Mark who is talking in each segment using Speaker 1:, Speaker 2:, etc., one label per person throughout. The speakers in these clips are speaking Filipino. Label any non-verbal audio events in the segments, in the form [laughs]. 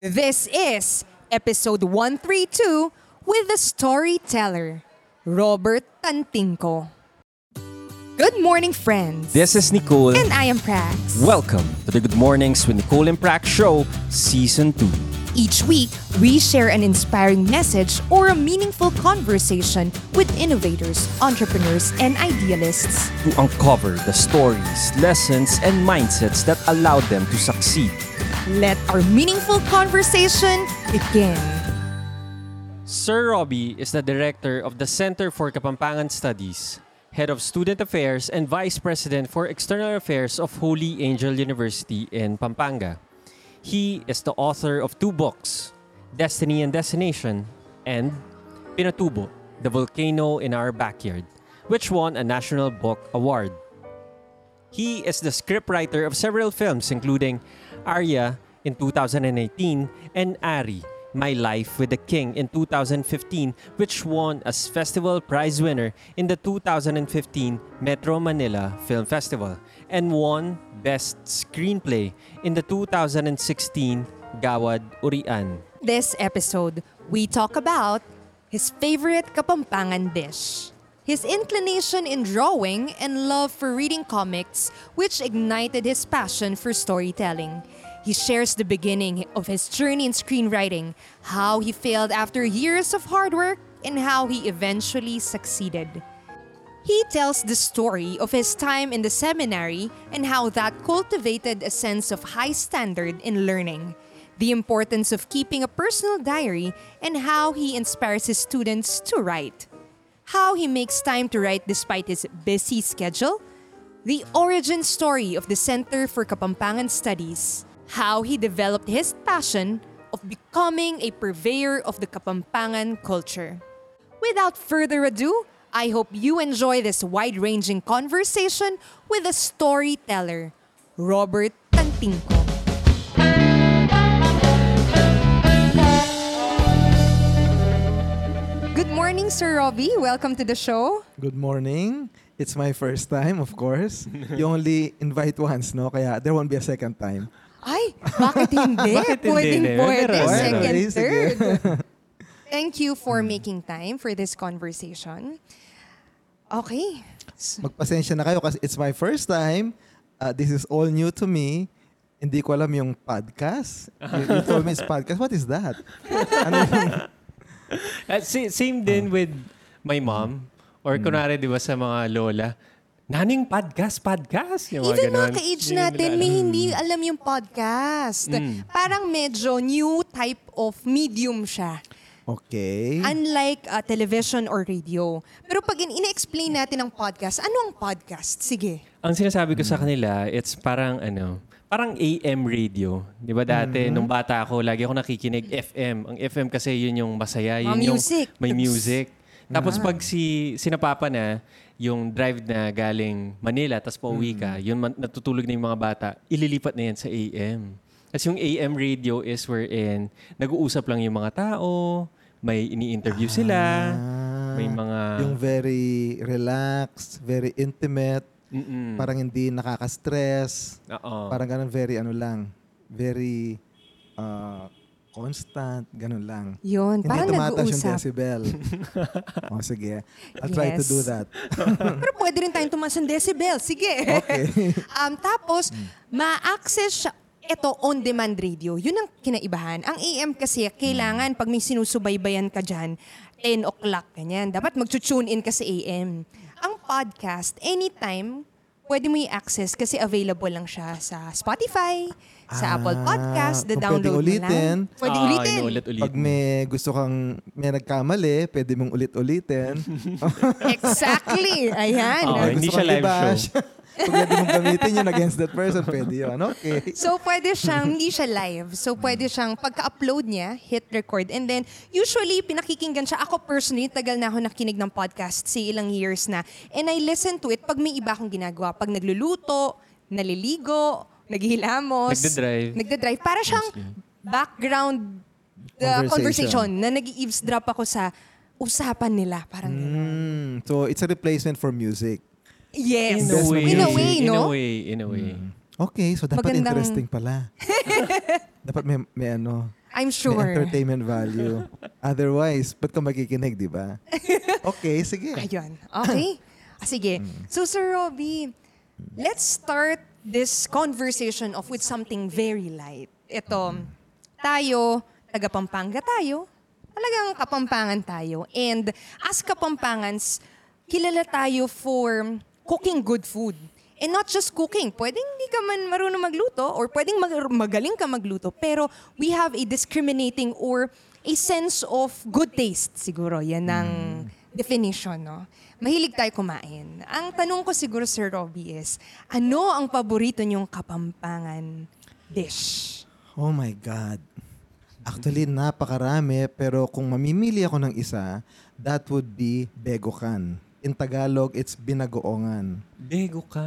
Speaker 1: This is episode 132 with the storyteller, Robert Tantingko. Good morning, friends.
Speaker 2: This is Nicole.
Speaker 1: And I am Prax.
Speaker 2: Welcome to the Good Mornings with Nicole and Prax show, Season 2.
Speaker 1: Each week, we share an inspiring message or a meaningful conversation with innovators, entrepreneurs, and idealists.
Speaker 2: To uncover the stories, lessons, and mindsets that allowed them to succeed.
Speaker 1: Let our meaningful conversation begin.
Speaker 2: Sir Robbie is the director of the Center for Kapampangan Studies, head of student affairs, and vice president for external affairs of Holy Angel University in Pampanga. He is the author of two books, Destiny and Destination, and Pinatubo, The Volcano in Our Backyard, which won a National Book Award. He is the scriptwriter of several films, including Arya in 2018 and Ari, My Life with the King in 2015, which won as Festival Prize winner in the 2015 Metro Manila Film Festival and won Best Screenplay in the 2016 Gawad Urian.
Speaker 1: This episode, we talk about his favorite Kapampangan dish, his inclination in drawing and love for reading comics, which ignited his passion for storytelling. He shares the beginning of his journey in screenwriting, how he failed after years of hard work, and how he eventually succeeded. He tells the story of his time in the seminary and how that cultivated a sense of high standard in learning, the importance of keeping a personal diary, and how he inspires his students to write. How he makes time to write despite his busy schedule, the origin story of the Center for Kapampangan Studies, how he developed his passion of becoming a purveyor of the Kapampangan culture. Without further ado, I hope you enjoy this wide ranging conversation with a storyteller, Robert Tantingko. Good morning, Sir Robbie. Welcome to the show.
Speaker 3: Good morning. It's my first time, of course. You only invite once, no? Kaya there won't be a second time.
Speaker 1: Ay, bakit hindi? [laughs]
Speaker 2: Bakit hindi?
Speaker 1: Pwedeng
Speaker 2: Meron,
Speaker 1: pwede,
Speaker 2: meron.
Speaker 1: second, third. Thank you for making time for this conversation. Okay.
Speaker 3: Magpasensya na kayo kasi it's my first time. Uh, this is all new to me. Hindi ko alam yung podcast. You, you told me it's podcast. What is that? Ano yung... [laughs]
Speaker 2: Uh, sa- same din with my mom. Or kunwari, di ba, sa mga lola, Naning podcast, podcast. Yung mga
Speaker 1: Even mga
Speaker 2: ganun.
Speaker 1: ka-age
Speaker 2: Hindi
Speaker 1: natin,
Speaker 2: nila
Speaker 1: may
Speaker 2: alam.
Speaker 1: hindi alam yung podcast.
Speaker 2: Mm.
Speaker 1: Parang medyo new type of medium siya.
Speaker 3: Okay.
Speaker 1: Unlike uh, television or radio. Pero pag in- ina-explain natin ang podcast, ano ang podcast? Sige.
Speaker 2: Ang sinasabi ko sa kanila, it's parang ano, parang AM radio. 'Di ba dati nung bata ako, lagi ako nakikinig FM. Ang FM kasi yun yung masaya, yun
Speaker 1: Mga
Speaker 2: yung
Speaker 1: music.
Speaker 2: may music. Tapos
Speaker 1: Ah.
Speaker 2: pag si sinapapa na yung drive na galing Manila tapos pauwi ka, yun man- natutulog na yung mga bata, ililipat na yan sa AM. Kasi yung AM radio is wherein nag-uusap lang yung mga tao, may ini-interview sila,
Speaker 3: Ah,
Speaker 2: may mga
Speaker 3: Yung very relaxed, very intimate,
Speaker 2: Mm-mm.
Speaker 3: parang hindi nakaka-stress.
Speaker 2: Oo.
Speaker 3: Parang ganun, very ano lang. Very uh, constant, ganun lang.
Speaker 1: Yun,
Speaker 3: Hindi
Speaker 1: parang
Speaker 3: tumataas yung
Speaker 1: nag-uusap.
Speaker 3: decibel. [laughs] o sige. I'll try to
Speaker 1: Yes.
Speaker 3: do that. [laughs]
Speaker 1: Pero pwede rin tayong tumaas ng decibel. Sige.
Speaker 3: Okay. [laughs]
Speaker 1: um, tapos, ma-access siya. Ito, on-demand radio. Yun ang kinaibahan. Ang AM kasi, kailangan pag may sinusubaybayan ka dyan, 10 o'clock, ganyan. Dapat mag-tune in ka sa AM. Ang podcast, anytime, pwede mo i-access kasi available lang siya sa Spotify, sa Apple Podcast, the
Speaker 3: kung
Speaker 1: download
Speaker 3: pwedeng
Speaker 1: mo lang.
Speaker 3: ulitin.
Speaker 1: Pwede
Speaker 2: Ah,
Speaker 1: ulitin.
Speaker 2: inuulit-ulit
Speaker 3: Pag
Speaker 2: mo.
Speaker 3: may gusto kang, may nagkamali, pwede mong ulit-ulitin. [laughs]
Speaker 1: Exactly. Ayan.
Speaker 2: Oo,
Speaker 3: May
Speaker 2: hindi
Speaker 3: gusto
Speaker 2: siya
Speaker 3: kang
Speaker 2: live
Speaker 3: i-bash, [laughs] Kung pwede mong gamitin yun against that person, pwede yun. Okay.
Speaker 1: So, pwede siyang, hindi siya live. So, pwede siyang, pagka-upload niya, hit record. And then, usually, pinakikinggan siya. Ako personally, tagal na ako nakinig ng podcast, si ilang years na. And I listen to it pag may iba akong ginagawa. Pag nagluluto, naliligo, naghihilamos.
Speaker 2: Nagdadrive.
Speaker 1: Nagdadrive. Para siyang background uh, conversation.
Speaker 3: Conversation.
Speaker 1: na nag-eavesdrop ako sa usapan nila. Parang.
Speaker 3: Mm, so, it's a replacement for music.
Speaker 1: Yes.
Speaker 2: In a way.
Speaker 1: In a way,
Speaker 2: In a
Speaker 1: no?
Speaker 2: way, in a way.
Speaker 3: Okay, so dapat
Speaker 1: Magandang-
Speaker 3: interesting pala. [laughs] dapat may, may ano,
Speaker 1: I'm
Speaker 3: May
Speaker 1: sure.
Speaker 3: entertainment value. Otherwise, ba't ka makikinig, di ba? [laughs] Okay, sige.
Speaker 1: Ayun. Okay. Ah, [coughs] sige. So, Sir Robbie, let's start this conversation off with something very light. Ito, tayo, taga Pampanga tayo. Talagang Kapampangan tayo. And as Kapampangans, kilala tayo for cooking good food. And not just cooking. Pwedeng hindi ka man marunong magluto or pwedeng mag- magaling ka magluto. Pero we have a discriminating or a sense of good taste siguro. Yan ang definition, no? Mahilig tayo kumain. Ang tanong ko siguro, Sir Robbie, is, ano ang paborito niyong kapampangan dish?
Speaker 3: Oh my God. Actually, napakarami. Pero kung mamimili ako ng isa, that would be begokan. In Tagalog, it's binagoongan.
Speaker 2: Bego ka.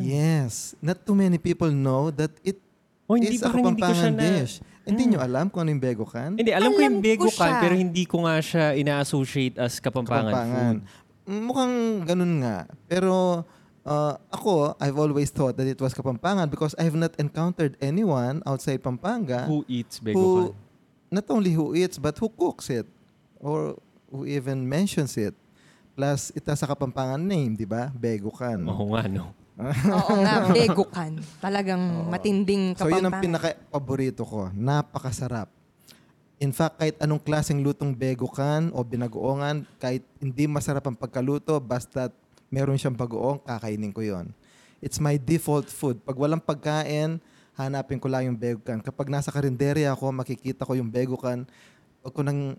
Speaker 3: Yes. Not too many people know that it
Speaker 2: Oh, hindi,
Speaker 3: is a Kapampangan
Speaker 2: na... Hmm.
Speaker 3: dish. Hindi nyo alam kung ano yung begokan?
Speaker 2: Hindi, alam, ko yung
Speaker 1: Alam ko
Speaker 2: bego ka,
Speaker 1: siya.
Speaker 2: pero hindi ko nga siya ina-associate as kapampangan,
Speaker 3: Kapampangan.
Speaker 2: food.
Speaker 3: Mukhang ganun nga. Pero uh, ako, I've always thought that it was Kapampangan because I have not encountered anyone outside Pampanga
Speaker 2: Who eats bego
Speaker 3: who, not only who eats, but who cooks it. Or who even mentions it. Plus, it has a Kapampangan name, di ba? Begokan.
Speaker 2: Oo nga, no? [laughs]
Speaker 1: Oo nga, begukan. Talagang matinding
Speaker 3: So, yun ang pinaka-paborito ko. Napakasarap. In fact, kahit anong klaseng lutong begokan o binagoongan, kahit hindi masarap ang pagkaluto, basta meron siyang bagoong, kakainin ko yon. It's my default food. Pag walang pagkain, hanapin ko lang yung begokan. Kapag nasa karinderya ako, makikita ko yung begokan, wag ko nang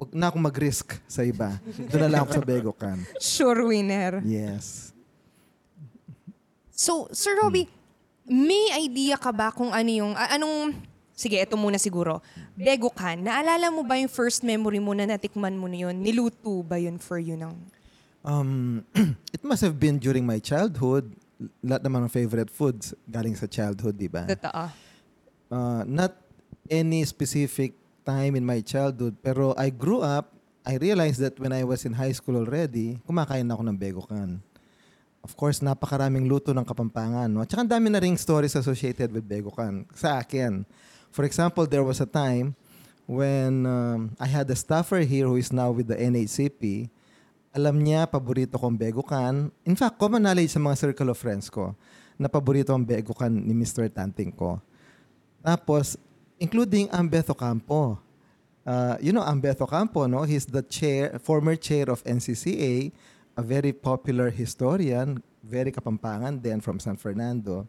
Speaker 3: wag na akong mag-risk sa iba. Doon na lang ako sa begokan.
Speaker 1: Sure winner.
Speaker 3: Yes.
Speaker 1: So, Sir Robbie, may idea ka ba kung ano yung, a- anong, sige, ito muna siguro. Begukan, naalala mo ba yung first memory mo na natikman mo na yun? Niluto ba yun for you ng...
Speaker 3: Um, [clears throat] it must have been during my childhood. Lahat naman ng favorite foods galing sa childhood, di ba?
Speaker 1: Totoo.
Speaker 3: Uh, not any specific time in my childhood, pero I grew up, I realized that when I was in high school already, kumakain na ako ng begokan. Of course, napakaraming luto ng Kapampangan. No? Tsaka ang dami na ring stories associated with begokan sa akin. For example, there was a time when um, I had a staffer here who is now with the NHCP. Alam niya, paborito kong begokan. In fact, common knowledge sa mga circle of friends ko na paborito ang begokan ni Mr. Tanting ko. Tapos, including Ambeto Campo. Uh, you know Ambeto Campo, no? He's the chair, former chair of NCCA, a very popular historian, very kapampangan then from San Fernando.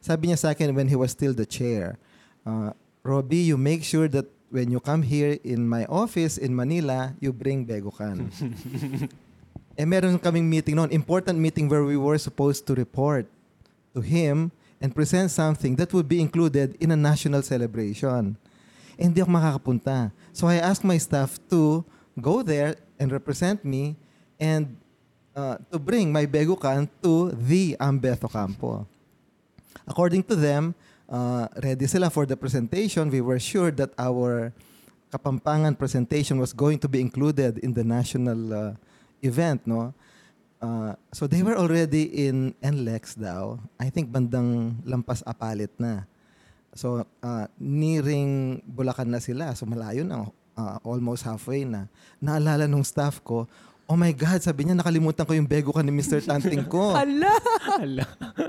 Speaker 3: Sabi niya sa akin when he was still the chair, uh, Robbie, you make sure that when you come here in my office in Manila, you bring begokan. [laughs] eh meron kaming meeting noon, important meeting where we were supposed to report to him and present something that would be included in a national celebration. Eh, hindi ako makakapunta. So I asked my staff to go there and represent me and uh, to bring my begukan to the Ambeto Campo. According to them, uh, ready sila for the presentation. We were sure that our Kapampangan presentation was going to be included in the national uh, event, no? Uh, so they were already in NLEX daw. I think bandang lampas apalit na. So uh, nearing Bulacan na sila. So malayo na. uh, almost halfway na. Naalala nung staff ko, oh my God, sabi niya, nakalimutan ko yung bego ka ni Mr. Tanting ko. [laughs]
Speaker 1: Hala!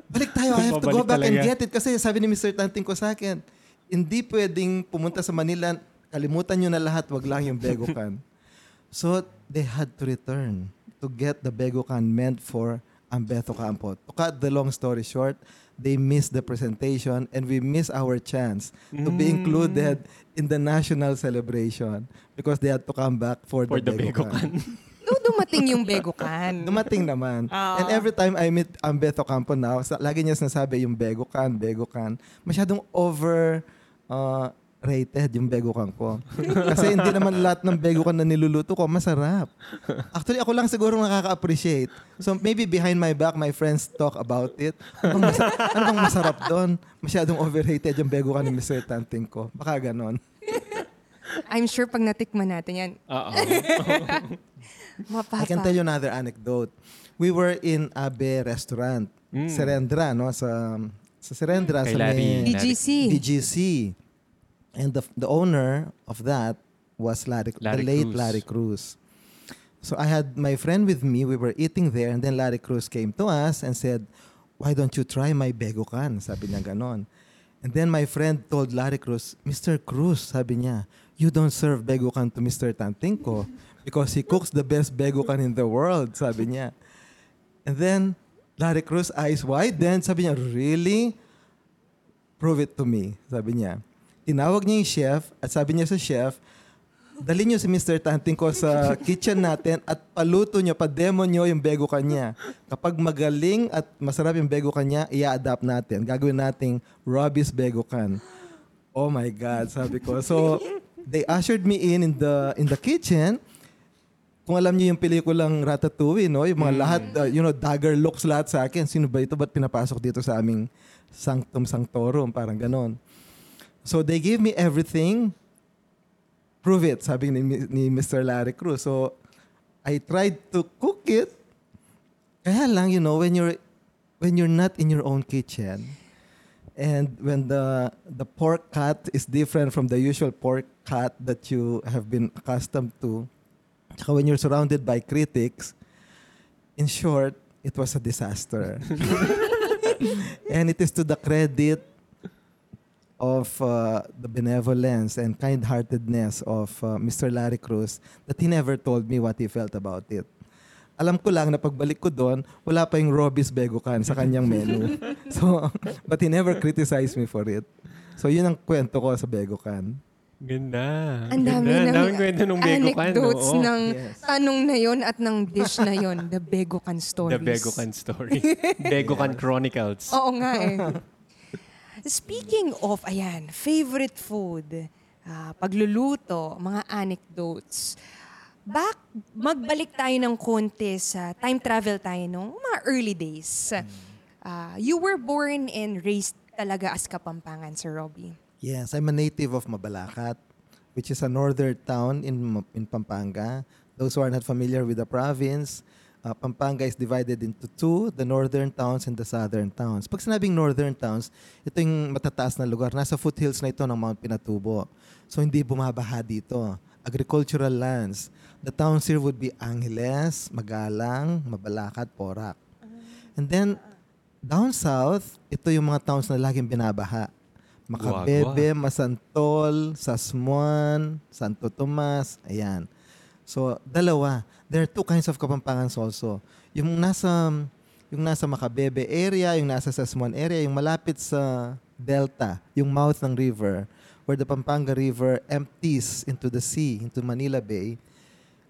Speaker 3: Balik tayo, I have to go back and get it. Kasi sabi ni Mr. Tanting ko sa akin, hindi pwedeng pumunta sa Manila, kalimutan nyo na lahat, wag lang yung begokan. [laughs] so, they had to return to get the begokan meant for Ambeto Campo. To cut the long story short, they missed the presentation and we missed our chance to be
Speaker 2: Mm.
Speaker 3: included in the national celebration because they had to come back for,
Speaker 2: For
Speaker 3: the,
Speaker 2: the
Speaker 3: begokan.
Speaker 1: Doon dumating yung begukan.
Speaker 3: Dumating naman. [laughs]
Speaker 1: Ah.
Speaker 3: And every time I meet Ambeto Campo now, sa, lagi niya sinasabi yung begokan, begokan. Masyadong over uh, rated yung begokan ko. [laughs] Kasi hindi naman lahat ng begokan na niluluto ko masarap. Actually, ako lang siguro nakaka-appreciate. So maybe behind my back, my friends talk about it. Ano bang, masa- ano bang masarap doon? Masyadong overrated yung begokan ni Mr. Tanting ko. Baka ganon. [laughs]
Speaker 1: I'm sure pag natikman natin yan,
Speaker 2: Oo. [laughs]
Speaker 1: mapapa.
Speaker 3: I can tell you another anecdote. We were in Abe restaurant,
Speaker 2: Mm.
Speaker 3: Serendra, no? Sa sa Serendra
Speaker 2: Kay
Speaker 3: sa
Speaker 2: Larry.
Speaker 3: may
Speaker 1: DGC.
Speaker 3: DGC. And the, the owner of that was Larry,
Speaker 2: Larry
Speaker 3: the late
Speaker 2: Cruz.
Speaker 3: Larry Cruz. So I had my friend with me. We were eating there, and then Larry Cruz came to us and said, "Why don't you try my begokan?" Sabi niya ganon. And then my friend told Larry Cruz, "Mr. Cruz," sabi niya, "you don't serve begokan to Mr. Tantingko because he cooks the best begokan in the world," sabi niya. And then Larry Cruz eyes wide, then sabi niya, "Really? Prove it to me," sabi niya. Tinawag niya yung chef at sabi niya sa chef, Dali niyo si Mr. Tanting ko sa kitchen natin at paluto niyo, pa-demo niyo yung bego kanya. Kapag magaling at masarap yung bego kanya, i-adapt natin. Gagawin nating Robbie's Bego Can. Oh my God, sabi ko. So, they ushered me in in the in the kitchen. Kung alam niyo yung pelikulang Ratatouille, no? Yung mga lahat, uh, you know, dagger looks lahat sa akin. Sino ba ito? Ba't pinapasok dito sa aming sanctum sanctorum? Parang ganon. So, they gave me everything prove it, sabi ni, ni Mr. Larry Cruz. So, I tried to cook it. Kaya lang, you know, when you're when you're not in your own kitchen, and when the the pork cut is different from the usual pork cut that you have been accustomed to, tsaka when you're surrounded by critics, in short, it was a disaster. [laughs] and it is to the credit of uh, the benevolence and kind-heartedness of uh, Mr. Larry Cruz that he never told me what he felt about it. Alam ko lang na pagbalik ko doon, wala pa yung Robbie's Begokan sa kanyang menu. [laughs] so, but he never criticized me for it. So, yun ang kwento ko sa Begokan.
Speaker 2: Ganda.
Speaker 1: Ang dami
Speaker 2: Ganda.
Speaker 1: ng
Speaker 2: daming kwento ng Begokan.
Speaker 1: anecdotes
Speaker 2: oo.
Speaker 1: ng
Speaker 3: Yes.
Speaker 1: tanong na yon at ng dish na yon, the Begokan stories.
Speaker 2: The Begokan story. [laughs] Begokan Chronicles.
Speaker 1: Oo nga eh. [laughs] Speaking of, ayan, favorite food, ah, pagluluto, mga anecdotes. Back, magbalik tayo ng konti sa time travel tayo nung mga early days. Ah, you were born and raised talaga as Kapampangan, Sir Robbie.
Speaker 3: Yes, I'm a native of Mabalacat, which is a northern town in in Pampanga. Those who are not familiar with the province, uh, Pampanga is divided into two, the northern towns and the southern towns. Pag sinabing northern towns, ito yung matataas na lugar. Nasa foothills na ito ng Mount Pinatubo. So hindi bumabaha dito. Agricultural lands. The towns here would be Angeles, Magalang, Mabalacat, Porac. And then, down south, ito yung mga towns na laging binabaha. Macabebe, Masantol, Sasmuan, Santo Tomas, ayan. So, dalawa. There are two kinds of Kapampangans also. Yung nasa yung nasa Macabebe area, yung nasa Sasmuan area, yung malapit sa delta, yung mouth ng river, where the Pampanga River empties into the sea, into Manila Bay,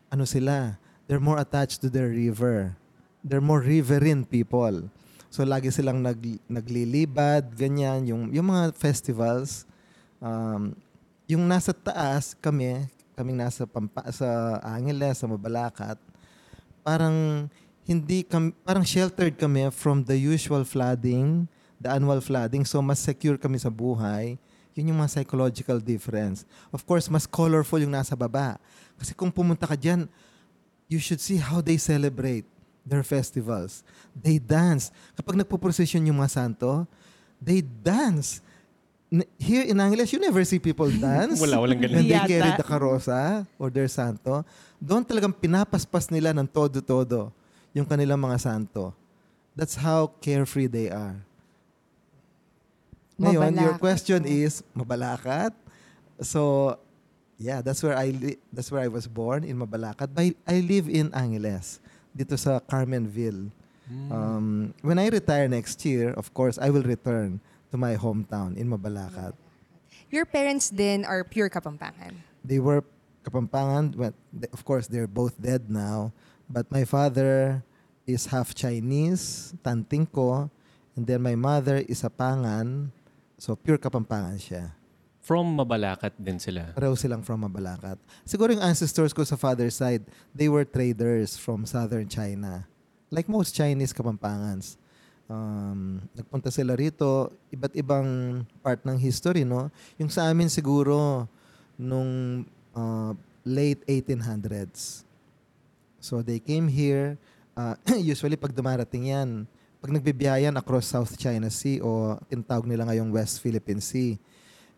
Speaker 3: ano sila? They're more attached to their river. They're more riverine people. So lagi silang nag, naglilibad, ganyan, yung, yung mga festivals. Um, yung nasa taas, kami, kaming nasa Pampa, sa Angeles, sa Mabalacat, parang hindi kami, parang sheltered kami from the usual flooding, the annual flooding, so mas secure kami sa buhay. Yun yung mga psychological difference. Of course, mas colorful yung nasa baba. Kasi kung pumunta ka dyan, you should see how they celebrate their festivals. They dance. Kapag nagpo-procession yung mga santo, they dance. Here in Angeles, you never see people [laughs] dance.
Speaker 2: Wala, walang ganun.
Speaker 3: When they
Speaker 1: Yata.
Speaker 3: carry the karosa or their santo, doon talagang pinapaspas nila ng todo-todo yung kanilang mga santo. That's how carefree they are. Ngayon, your
Speaker 1: Mabalakat.
Speaker 3: question is, mabalakat? So, yeah, that's where I li- that's where I was born in Mabalacat. But I live in Angeles, dito sa Carmenville. Um, when I retire next year, of course, I will return to my hometown in Mabalacat.
Speaker 1: Your parents then are pure Kapampangan.
Speaker 3: They were Kapampangan. Well, they- of course, they're both dead now. But my father is half Chinese, Tantingko, and then my mother is a Pangan. So, pure Kapampangan siya.
Speaker 2: From Mabalacat din sila.
Speaker 3: Pareho silang from Mabalacat. Siguro yung ancestors ko sa father's side, they were traders from southern China. Like most Chinese Kapampangans. Um, nagpunta sila rito, iba't ibang part ng history, no? Yung sa amin siguro, nung uh, late 1800s. So they came here, uh, [clears throat] usually pag dumarating yan, pag nagbibiyayan across South China Sea o tinatawag nila ngayong West Philippine Sea,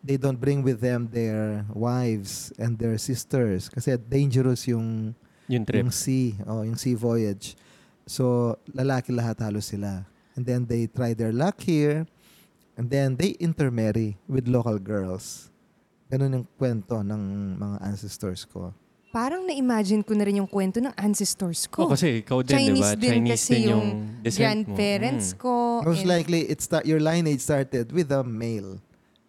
Speaker 3: they don't bring with them their wives and their sisters kasi dangerous yung
Speaker 2: Yung trip.
Speaker 3: yung sea, oh, yung sea voyage. So, lalaki lahat halos sila. And then they try their luck here. And then they intermarry with local girls. Ganun yung kwento ng mga ancestors ko.
Speaker 1: Parang na-imagine ko na rin yung kwento ng ancestors
Speaker 2: Oh,
Speaker 1: ko.
Speaker 2: kasi ikaw din, di
Speaker 1: Chinese
Speaker 2: ba?
Speaker 1: din
Speaker 2: Chinese
Speaker 1: kasi
Speaker 2: din yung,
Speaker 1: yung Grandparents
Speaker 2: mo. Mm.
Speaker 1: ko.
Speaker 3: Most
Speaker 1: and-
Speaker 3: likely, it start, your lineage started with a male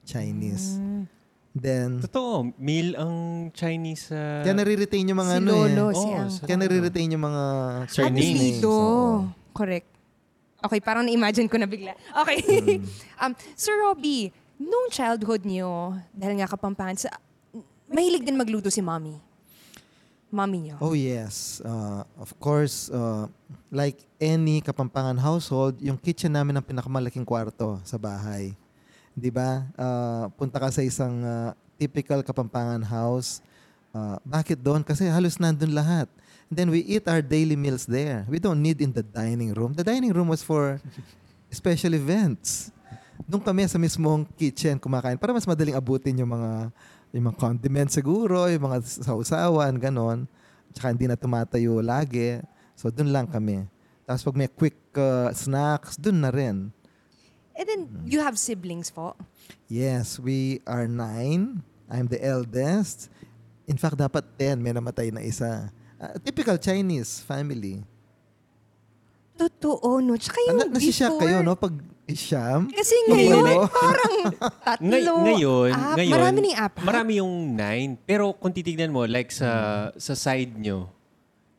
Speaker 3: Chinese.
Speaker 1: Mm.
Speaker 3: Then,
Speaker 2: Totoo, male ang Chinese sa...
Speaker 3: kaya nare-retain yung mga
Speaker 1: si
Speaker 3: ano
Speaker 1: Lolo,
Speaker 3: eh.
Speaker 1: si Uncle.
Speaker 2: sa-
Speaker 3: Kaya nare-retain yung mga
Speaker 2: Surname.
Speaker 1: Apelido.
Speaker 3: Oo.
Speaker 1: Correct. Okay, parang na-imagine ko na bigla. Okay.
Speaker 3: Mm. [laughs]
Speaker 1: um, Sir Robbie, nung childhood niyo, dahil nga kapampangan, sa, mahilig din magluto si mommy. Mommy niyo.
Speaker 3: Oh yes. Uh, of course, uh, like any Kapampangan household, yung kitchen namin ang pinakamalaking kwarto sa bahay. 'Di ba? Uh, punta ka sa isang uh, typical Kapampangan house. Uh, bakit doon? Kasi halos nandun lahat. And then we eat our daily meals there. We don't need in the dining room. The dining room was for special events. Doon kami sa mismong kitchen kumakain para mas madaling abutin yung mga yung mga condiments siguro, yung mga sausawan, ganon. Tsaka hindi na tumatayo lagi. So, doon lang kami. Tapos pag may quick uh, snacks, doon na rin.
Speaker 1: And then, you have siblings po?
Speaker 3: Yes, we are nine. I'm the eldest. In fact, dapat ten. May namatay na isa. Uh, typical Chinese family.
Speaker 1: Totoo, no? Tsaka yung
Speaker 3: Ah, na,
Speaker 1: before-
Speaker 3: kayo, no? Pag Siyam?
Speaker 1: Kasi ngayon, [laughs] parang tatlo.
Speaker 2: Ngay- ngayon,
Speaker 1: ah,
Speaker 2: ngayon,
Speaker 1: marami na yung apat.
Speaker 2: Marami yung nine. Pero kung titignan mo, like sa sa side nyo,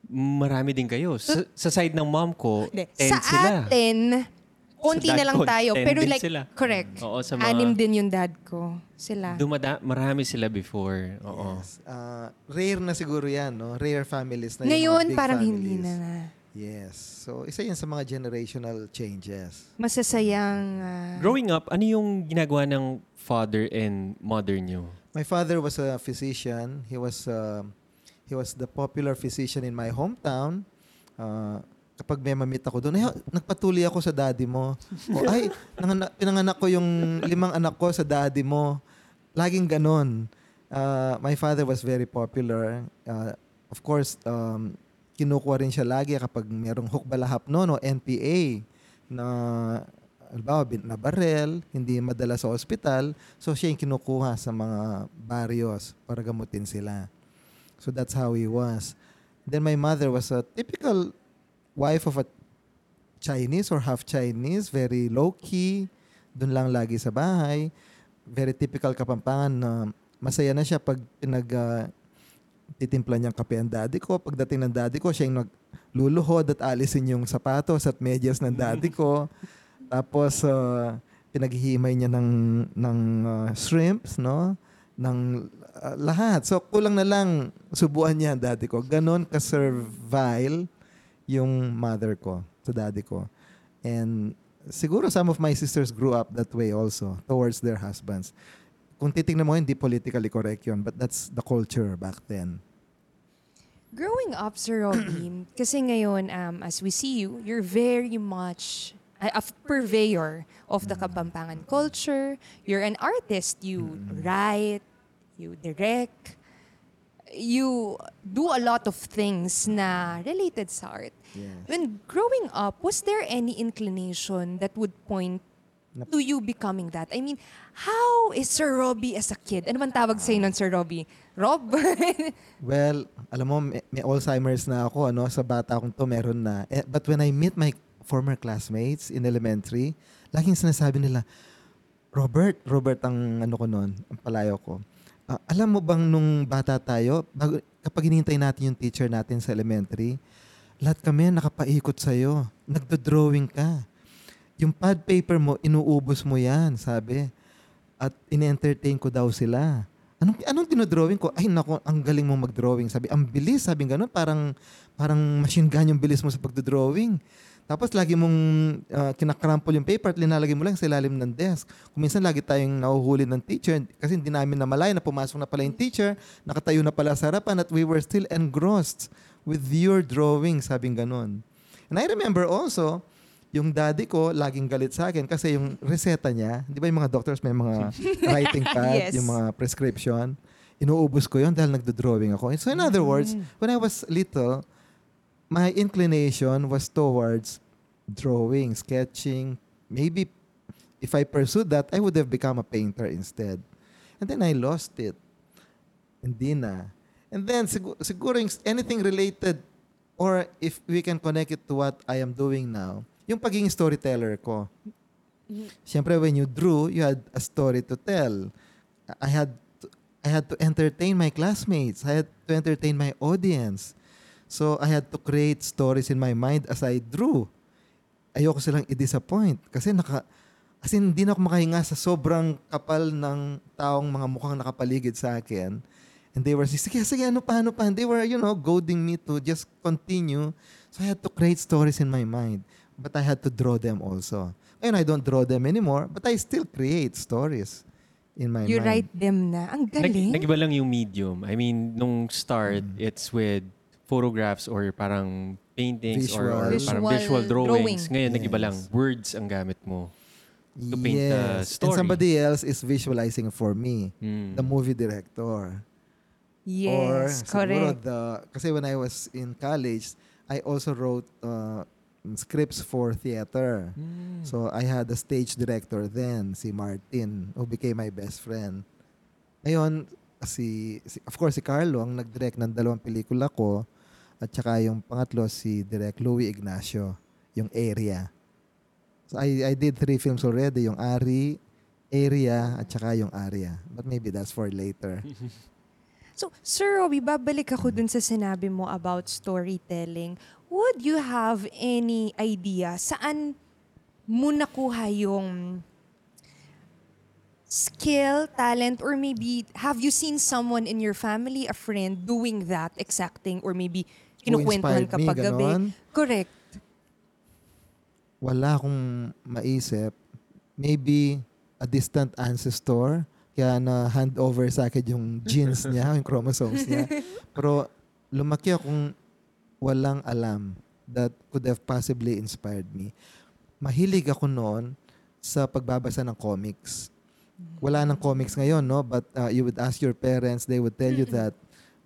Speaker 2: marami din kayo. Sa, sa side ng mom ko,
Speaker 1: Hindi,
Speaker 2: ten
Speaker 1: sa
Speaker 2: sila.
Speaker 1: atin, konti na lang
Speaker 2: ko,
Speaker 1: tayo. [laughs] Pero like,
Speaker 2: sila.
Speaker 1: correct.
Speaker 2: Oo, sa mga-
Speaker 1: Anim din yung dad ko. Sila.
Speaker 2: Dumada, marami sila before. Oo.
Speaker 3: Yes. Uh, rare na siguro yan, no? Rare families na yung
Speaker 1: Ngayon,
Speaker 3: big
Speaker 1: parang
Speaker 3: families.
Speaker 1: hindi na na.
Speaker 3: Yes. So, isa yan sa mga generational changes.
Speaker 1: Masasayang... ah,
Speaker 2: Growing up, ano yung ginagawa ng father and mother nyo?
Speaker 3: My father was a physician. He was uh, he was the popular physician in my hometown. Uh, kapag may mamit ako doon, ay, nagpatuloy ako sa daddy mo. o ay, nanganak, pinanganak ko yung limang anak ko sa daddy mo. Laging ganon. Uh, my father was very popular. Uh, of course, um, kinukuha rin siya lagi kapag merong hukbalahap noon o NPA na halimbawa, na barel, hindi madala sa ospital. So, siya yung kinukuha sa mga barrios para gamutin sila. So, that's how he was. Then, my mother was a typical wife of a Chinese or half Chinese, very low-key, doon lang lagi sa bahay. Very typical kapampangan na masaya na siya pag pinag ah, titimpla niyang kape ang daddy ko. Pagdating ng daddy ko, siya yung nagluluhod at alisin yung sapatos at medyas ng daddy ko. [laughs] Tapos, uh, pinaghihimay niya ng, ng uh, shrimps, no? Ng uh, lahat. So, kulang na lang subuan niya ang daddy ko. Ganon ka-servile yung mother ko sa daddy ko. And siguro some of my sisters grew up that way also towards their husbands. Kung titingnan mo, hindi politically correct yun, but that's the culture back then.
Speaker 1: Growing up, Sir Robin, [clears throat] kasi ngayon, um, as we see you, you're very much a, purveyor of the Kapampangan culture. You're an artist. You write, you direct, you do a lot of things na related sa art.
Speaker 3: Yes.
Speaker 1: When growing up, was there any inclination that would point to you becoming that? I mean, how is Sir Robbie as a kid? Ano man tawag sa'yo nun, Sir Robbie? Rob? [laughs]
Speaker 3: Well, alam mo, may, may Alzheimer's na ako, ano, sa bata akong to, meron na. Eh, but when I meet my former classmates in elementary, laging sinasabi nila, Robert, Robert ang ano ko noon, ang palayo ko. "Ah, alam mo bang nung bata tayo, bago, kapag hinihintay natin yung teacher natin sa elementary, lahat kami nakapaikot sa'yo. Nagdo-drawing ka. Yung pad paper mo, inuubos mo yan, sabi. At in-entertain ko daw sila. Anong anong dinodrawing ko? Ay nako, ang galing mo mag-drawing. Sabi, ang bilis, sabi gano'n, parang parang machine gun yung bilis mo sa pagdo-drawing. Tapos lagi mong uh, kinakrample yung paper at linalagay mo lang sa ilalim ng desk. Kung minsan lagi tayong nahuhuli ng teacher kasi hindi namin namalay na pumasok na pala yung teacher, nakatayo na pala sa harapan at we were still engrossed with your drawing, sabing ganon. And I remember also, yung daddy ko laging galit sa akin kasi yung reseta niya, di ba yung mga doctors may mga [laughs] writing pad,
Speaker 1: Yes.
Speaker 3: yung mga prescription, inuubos ko yun dahil nagdo-drawing ako. So in other words, when I was little, my inclination was towards drawing, sketching. Maybe if I pursued that, I would have become a painter instead. And then I lost it. Hindi na. And then siguro anything related or if we can connect it to what I am doing now, yung pagiging storyteller ko. Mm-hmm. Siyempre, when you drew, you had a story to tell. I had to, I had to entertain my classmates. I had to entertain my audience. So, I had to create stories in my mind as I drew. Ayoko silang i-disappoint kasi naka as in, hindi na ako makahinga sa sobrang kapal ng taong mga mukhang nakapaligid sa akin. And they were, sige, sige, ano pa, ano pa. And they were, you know, goading me to just continue. So I had to create stories in my mind. But I had to draw them also. Ngayon, I don't draw them anymore, but I still create stories in my
Speaker 1: You
Speaker 3: mind.
Speaker 1: write them na. Ang
Speaker 2: Nag,
Speaker 1: galing.
Speaker 2: nag-iba lang yung medium. I mean, nung start,
Speaker 3: Mm.
Speaker 2: it's with photographs or parang paintings or, or
Speaker 3: Visual.
Speaker 2: parang
Speaker 1: Visual
Speaker 2: visual drawings.
Speaker 1: drawing.
Speaker 2: Ngayon, nag-iba lang.
Speaker 3: Yes.
Speaker 2: Words ang gamit mo. to paint
Speaker 3: yes.
Speaker 2: story.
Speaker 3: And somebody else is visualizing for me.
Speaker 2: Mm.
Speaker 3: The movie director. or
Speaker 1: yes,
Speaker 3: siguro
Speaker 1: correct.
Speaker 3: the kasi when I was in college, I also wrote uh, scripts for theater.
Speaker 2: Mm.
Speaker 3: So I had a stage director then, si Martin, who became my best friend. Ngayon, si, si of course si Carlo ang nag-direct ng dalawang pelikula ko at saka yung pangatlo si Direct Louis Ignacio, yung Area. So I I did three films already, yung Ari, Area at saka yung Aria. But maybe that's for later. [laughs]
Speaker 1: So, Sir Robbie, babalik ako dun sa sinabi mo about storytelling. Would you have any idea saan mo nakuha yung skill, talent, or maybe have you seen someone in your family, a friend, doing that exacting or maybe kinukwentuhan ka paggabi?
Speaker 3: ganon?
Speaker 1: Correct.
Speaker 3: wala akong maisip. Maybe a distant ancestor. Kaya na hand over sa akin yung [laughs] genes niya, yung chromosomes niya. Pero lumaki akong walang alam that could have possibly inspired me. Mahilig ako noon sa pagbabasa ng comics. Wala ng comics ngayon, no? But uh, you would ask your parents, they would tell you that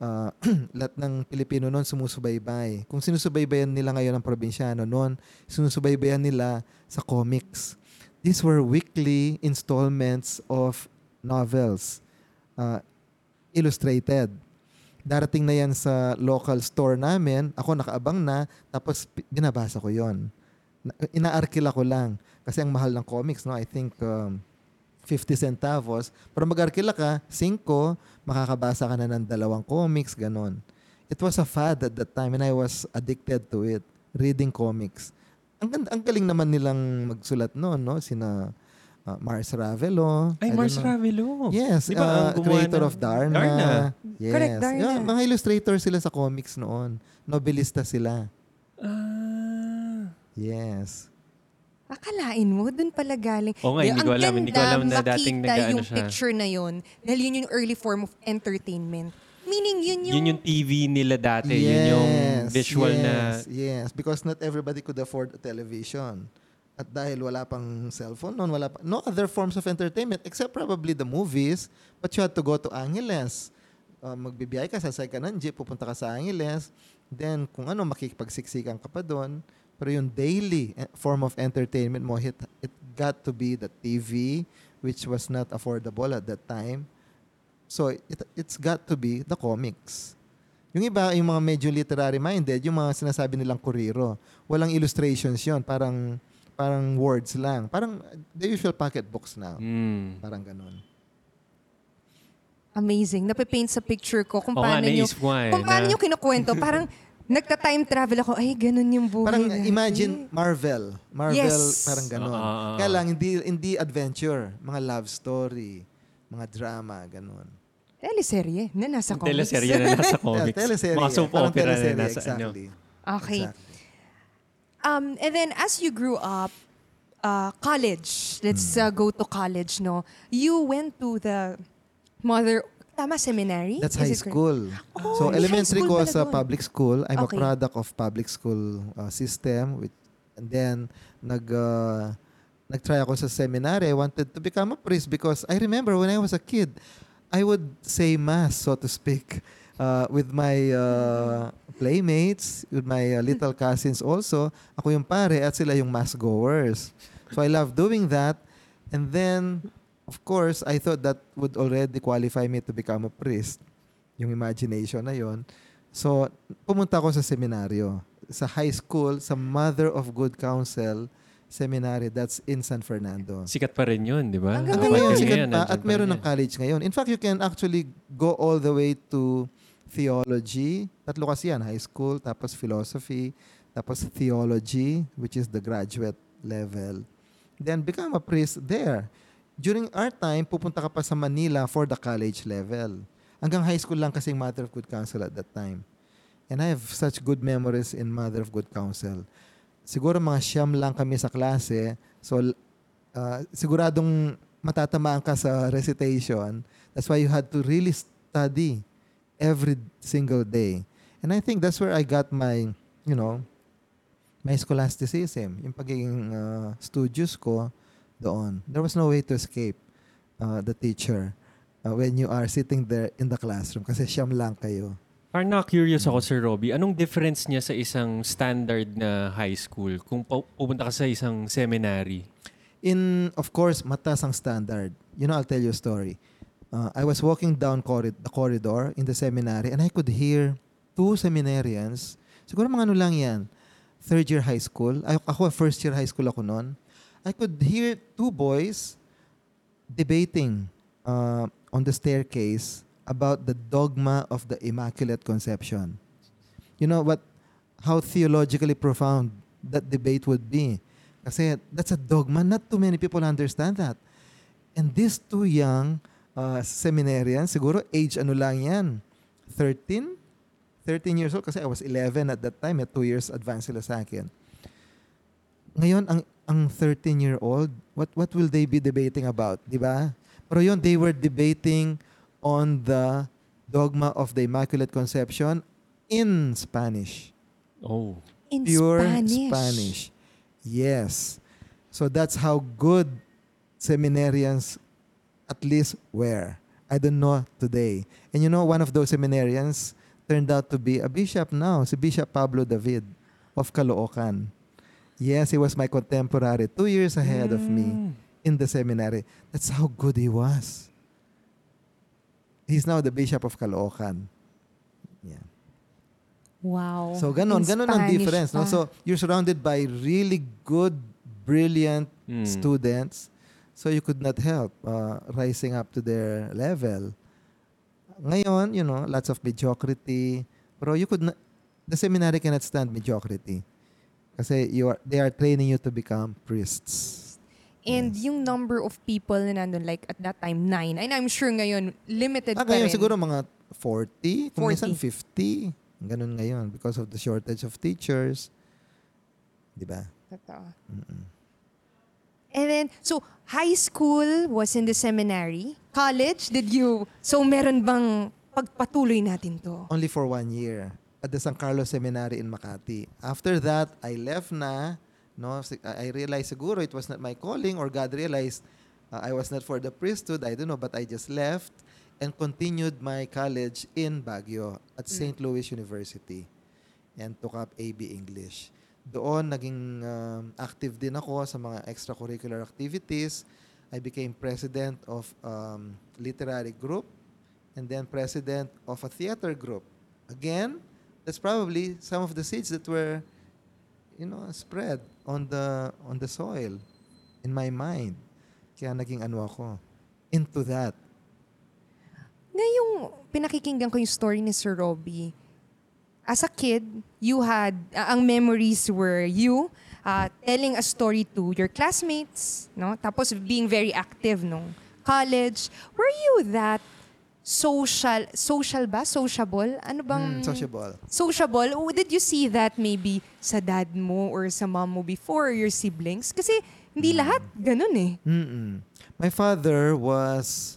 Speaker 3: uh, [clears throat] lahat ng Pilipino noon sumusubaybay. Kung sinusubaybayan nila ngayon ang probinsyano noon, sinusubaybayan nila sa comics. These were weekly installments of novels, uh, illustrated. Darating na yan sa local store namin, ako nakaabang na, tapos binabasa ko yon. Inaarkila ko lang. Kasi ang mahal ng comics, no? I think um, 50 centavos. Pero mag-arkila ka, 5, makakabasa ka na ng dalawang comics, ganon. It was a fad at that time and I was addicted to it. Reading comics. Ang, ganda, ang galing naman nilang magsulat noon, no? Sina uh, Mars Ravelo.
Speaker 2: Ay, Mars
Speaker 3: know.
Speaker 2: Ravelo.
Speaker 3: Yes,
Speaker 2: Di ba
Speaker 3: uh, creator
Speaker 2: ng-
Speaker 3: of Darna.
Speaker 2: Darna.
Speaker 3: Yes.
Speaker 1: Correct, Darna.
Speaker 3: Yeah, mga illustrator sila sa comics noon. Nobelista sila.
Speaker 2: Ah.
Speaker 3: Yes.
Speaker 1: Akalain mo, dun pala galing.
Speaker 2: Oo nga,
Speaker 1: Di,
Speaker 2: hindi
Speaker 1: ang
Speaker 2: ko alam, hindi ko
Speaker 1: ganda
Speaker 2: alam na dating
Speaker 1: makita
Speaker 2: nag-ano
Speaker 1: yung
Speaker 2: siya.
Speaker 1: picture na yun. Dahil yun yung early form of entertainment. Meaning yun yung...
Speaker 2: Yun yung TV nila dati. Yun yung visual
Speaker 3: yes,
Speaker 2: na...
Speaker 3: Yes, because not everybody could afford a television. At dahil wala pang cellphone noon, wala pa, no other forms of entertainment except probably the movies, but you had to go to Angeles. Uh, magbibiyay ka, sasay ka ng jeep, pupunta ka sa Angeles. Then, kung ano, makikipagsiksikan ka pa doon. Pero yung daily eh, form of entertainment mo, it, it got to be the TV, which was not affordable at that time. So, it, it's got to be the comics. Yung iba, yung mga medyo literary minded, yung mga sinasabi nilang kuriro, walang illustrations yon parang parang words lang. Parang the usual pocket books now.
Speaker 2: Mm.
Speaker 3: Parang ganun.
Speaker 1: Amazing. Napipaint sa picture ko kung paano nyo,
Speaker 2: ko nga eh,
Speaker 1: kung paano
Speaker 2: na-
Speaker 1: nyo kinukwento. Parang nagta-time travel ako, ay, ganun yung buhay
Speaker 3: Parang
Speaker 1: natin.
Speaker 3: imagine Marvel. Marvel,
Speaker 1: Yes.
Speaker 3: parang ganun.
Speaker 2: Oo, oo, oo.
Speaker 3: Kaya lang, hindi, hindi adventure. Mga love story, mga drama, ganun.
Speaker 1: Teleserye na nasa comics.
Speaker 2: Teleserye na nasa [laughs] comics.
Speaker 3: Yeah, teleserye.
Speaker 2: Mga soap
Speaker 3: Parang
Speaker 2: opera na
Speaker 3: teleserye,
Speaker 2: nasa ano.
Speaker 3: exactly.
Speaker 1: Okay.
Speaker 3: Exactly.
Speaker 1: Um, and then as you grew up, uh, college, let's
Speaker 3: Hmm.
Speaker 1: uh, go to college, no? You went to the mother, tama, seminary?
Speaker 3: That's
Speaker 1: Is
Speaker 3: high
Speaker 1: it correct?
Speaker 3: school.
Speaker 1: Oh,
Speaker 3: so
Speaker 1: may high
Speaker 3: elementary
Speaker 1: school
Speaker 3: ko
Speaker 1: pala
Speaker 3: sa
Speaker 1: dun.
Speaker 3: public school. I'm
Speaker 1: Okay.
Speaker 3: a product of public school uh, system with And then, nag, uh, nag-try ako sa seminary. I wanted to become a priest because I remember when I was a kid, I would say mass, so to speak, [laughs] uh, with my uh, playmates, with my uh, little [laughs] cousins also. Ako yung pare at sila yung mass goers. So I love doing that. And then, of course, I thought that would already qualify me to become a priest. Yung imagination na yon. So, pumunta ako sa seminaryo. Sa high school, sa Mother of Good Counsel Seminary. That's in San Fernando.
Speaker 2: Sikat pa rin yun, di ba?
Speaker 1: Hanggang ngayon,
Speaker 3: sikat
Speaker 2: ngayon,
Speaker 3: pa at meron ng college ngayon. In fact, you can actually go all the way to theology. Tatlo kasi yan, high school, tapos philosophy, tapos theology, which is the graduate level. Then become a priest there. During our time, pupunta ka pa sa Manila for the college level. Hanggang high school lang kasing Mother of Good Counsel at that time. And I have such good memories in Mother of Good Counsel. Siguro mga siyam lang kami sa klase. So, uh, siguradong matatamaan ka sa recitation. That's why you had to really study every single day. And I think that's where I got my, you know, my scholasticism. Yung pagiging uh, studious ko doon. There was no way to escape uh, the teacher uh, when you are sitting there in the classroom kasi siyam lang kayo.
Speaker 2: Parang na-curious ako, Sir Robbie. Anong difference niya sa isang standard na high school kung pu- pupunta ka sa isang seminary?
Speaker 3: in of course matas ang standard you know i'll tell you a story uh, i was walking down corrid- the corridor in the seminary and i could hear two seminarians siguro mga ano lang yan third year high school ay, ako first year high school ako noon i could hear two boys debating uh, on the staircase about the dogma of the immaculate conception you know what how theologically profound that debate would be kasi that's a dogma. Not too many people understand that. And these two young uh, seminarians, siguro age ano lang yan, 13? 13 years old kasi I was 11 at that time, at 2 years advance sila sa akin. Ngayon, ang ang 13-year-old, what what will they be debating about, di ba? Pero yun, they were debating on the dogma of the Immaculate Conception in Spanish
Speaker 2: Oh.
Speaker 1: In
Speaker 3: pure
Speaker 1: Spanish.
Speaker 3: Spanish. Yes. So that's how good seminarians at least were. I don't know today. And you know, one of those seminarians turned out to be a bishop now, si Bishop Pablo David of Caloocan. Yes, he was my contemporary, two years ahead of me
Speaker 2: Mm.
Speaker 3: in the seminary. That's how good he was. He's now the Bishop of Caloocan. Yeah.
Speaker 1: Wow.
Speaker 3: So ganon,
Speaker 1: In
Speaker 3: ganon ang
Speaker 1: Spanish
Speaker 3: difference. No? So you're surrounded by really good, brilliant
Speaker 2: Mm.
Speaker 3: students. So you could not help uh, rising up to their level. Ngayon, you know, lots of mediocrity. Pero you could not, the seminary cannot stand mediocrity. Kasi you are, they are training you to become priests.
Speaker 1: And yung number of people na nandun, like at that time, nine. And I'm sure ngayon, limited
Speaker 3: Ah,
Speaker 1: pa
Speaker 3: ngayon
Speaker 1: rin.
Speaker 3: siguro mga 40, kung
Speaker 1: 40.
Speaker 3: minsan 50. Ganun ngayon because of the shortage of teachers. Di ba?
Speaker 1: Totoo.
Speaker 3: Mm-mm.
Speaker 1: And then, so, high school was in the seminary. College, did you, so meron bang pagpatuloy natin to?
Speaker 3: only for one year at the San Carlos Seminary in Makati. After that, I left na. No, I realized siguro it was not my calling or God realized uh, I was not for the priesthood. I don't know, but I just left and continued my college in Baguio at St. Louis University and took up AB English. Doon, naging um, active din ako sa mga extracurricular activities. I became president of um, literary group and then president of a theater group. Again, that's probably some of the seeds that were, you know, spread on the on the soil in my mind. Kaya naging ano ako into that.
Speaker 1: Ngayong pinakikinggan ko yung story ni Sir Robbie, as a kid, you had, uh, ang memories were you uh, telling a story to your classmates, no? Tapos being very active nung college. Were you that social, social ba? Sociable? Ano bang...
Speaker 3: Mm, sociable.
Speaker 1: sociable. Oh, Did you see that maybe sa dad mo or sa mom mo before or your siblings? Kasi hindi lahat ganun eh.
Speaker 3: Mm-mm. My father was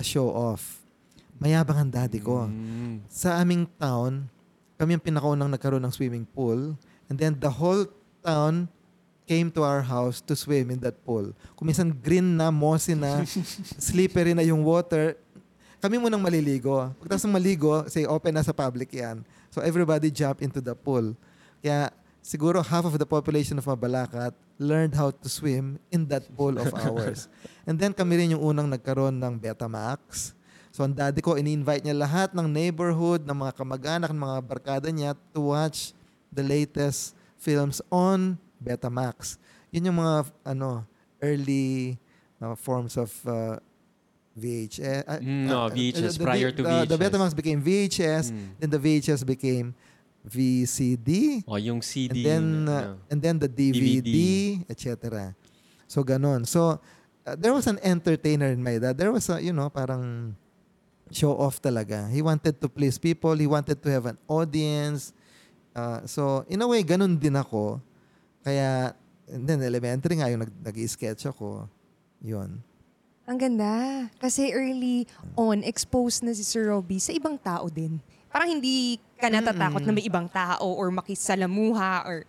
Speaker 3: a show-off. Mayabang ang daddy ko.
Speaker 2: Mm.
Speaker 3: Sa aming town, kami ang pinakaunang nagkaroon ng swimming pool. And then the whole town came to our house to swim in that pool. Kung minsan green na, mossy na, [laughs] slippery na yung water, kami munang maliligo. Pagkatapos ng maligo, say open na sa public yan. So everybody jump into the pool. Kaya siguro half of the population of Mabalacat learned how to swim in that pool of [laughs] ours. And then kami rin yung unang nagkaroon ng Betamax. So ang daddy ko, ini-invite niya lahat ng neighborhood, ng mga kamag-anak, ng mga barkada niya to watch the latest films on Betamax. Yun yung mga ano early uh, forms of uh, VHS. uh,
Speaker 2: Mm, no,
Speaker 3: uh,
Speaker 2: VHS
Speaker 3: the-
Speaker 2: prior
Speaker 3: the-
Speaker 2: to
Speaker 3: the- The
Speaker 2: VHS.
Speaker 3: Betamax became VHS,
Speaker 2: Mm.
Speaker 3: then the VHS became VCD,
Speaker 2: O, yung
Speaker 3: and
Speaker 2: CD.
Speaker 3: then uh,
Speaker 2: ano.
Speaker 3: and then the DVD, etc. So ganon. So uh, there was an entertainer in my dad. There was a, you know, parang show off talaga. He wanted to please people. He wanted to have an audience. Uh, so in a way, ganun din ako. Kaya, and then elementary nga yung nag, nag-sketch ako. Yun.
Speaker 1: Ang ganda. Kasi early on, exposed na si Sir Robbie sa ibang tao din. Parang hindi ka natatakot na may ibang tao or makisalamuha or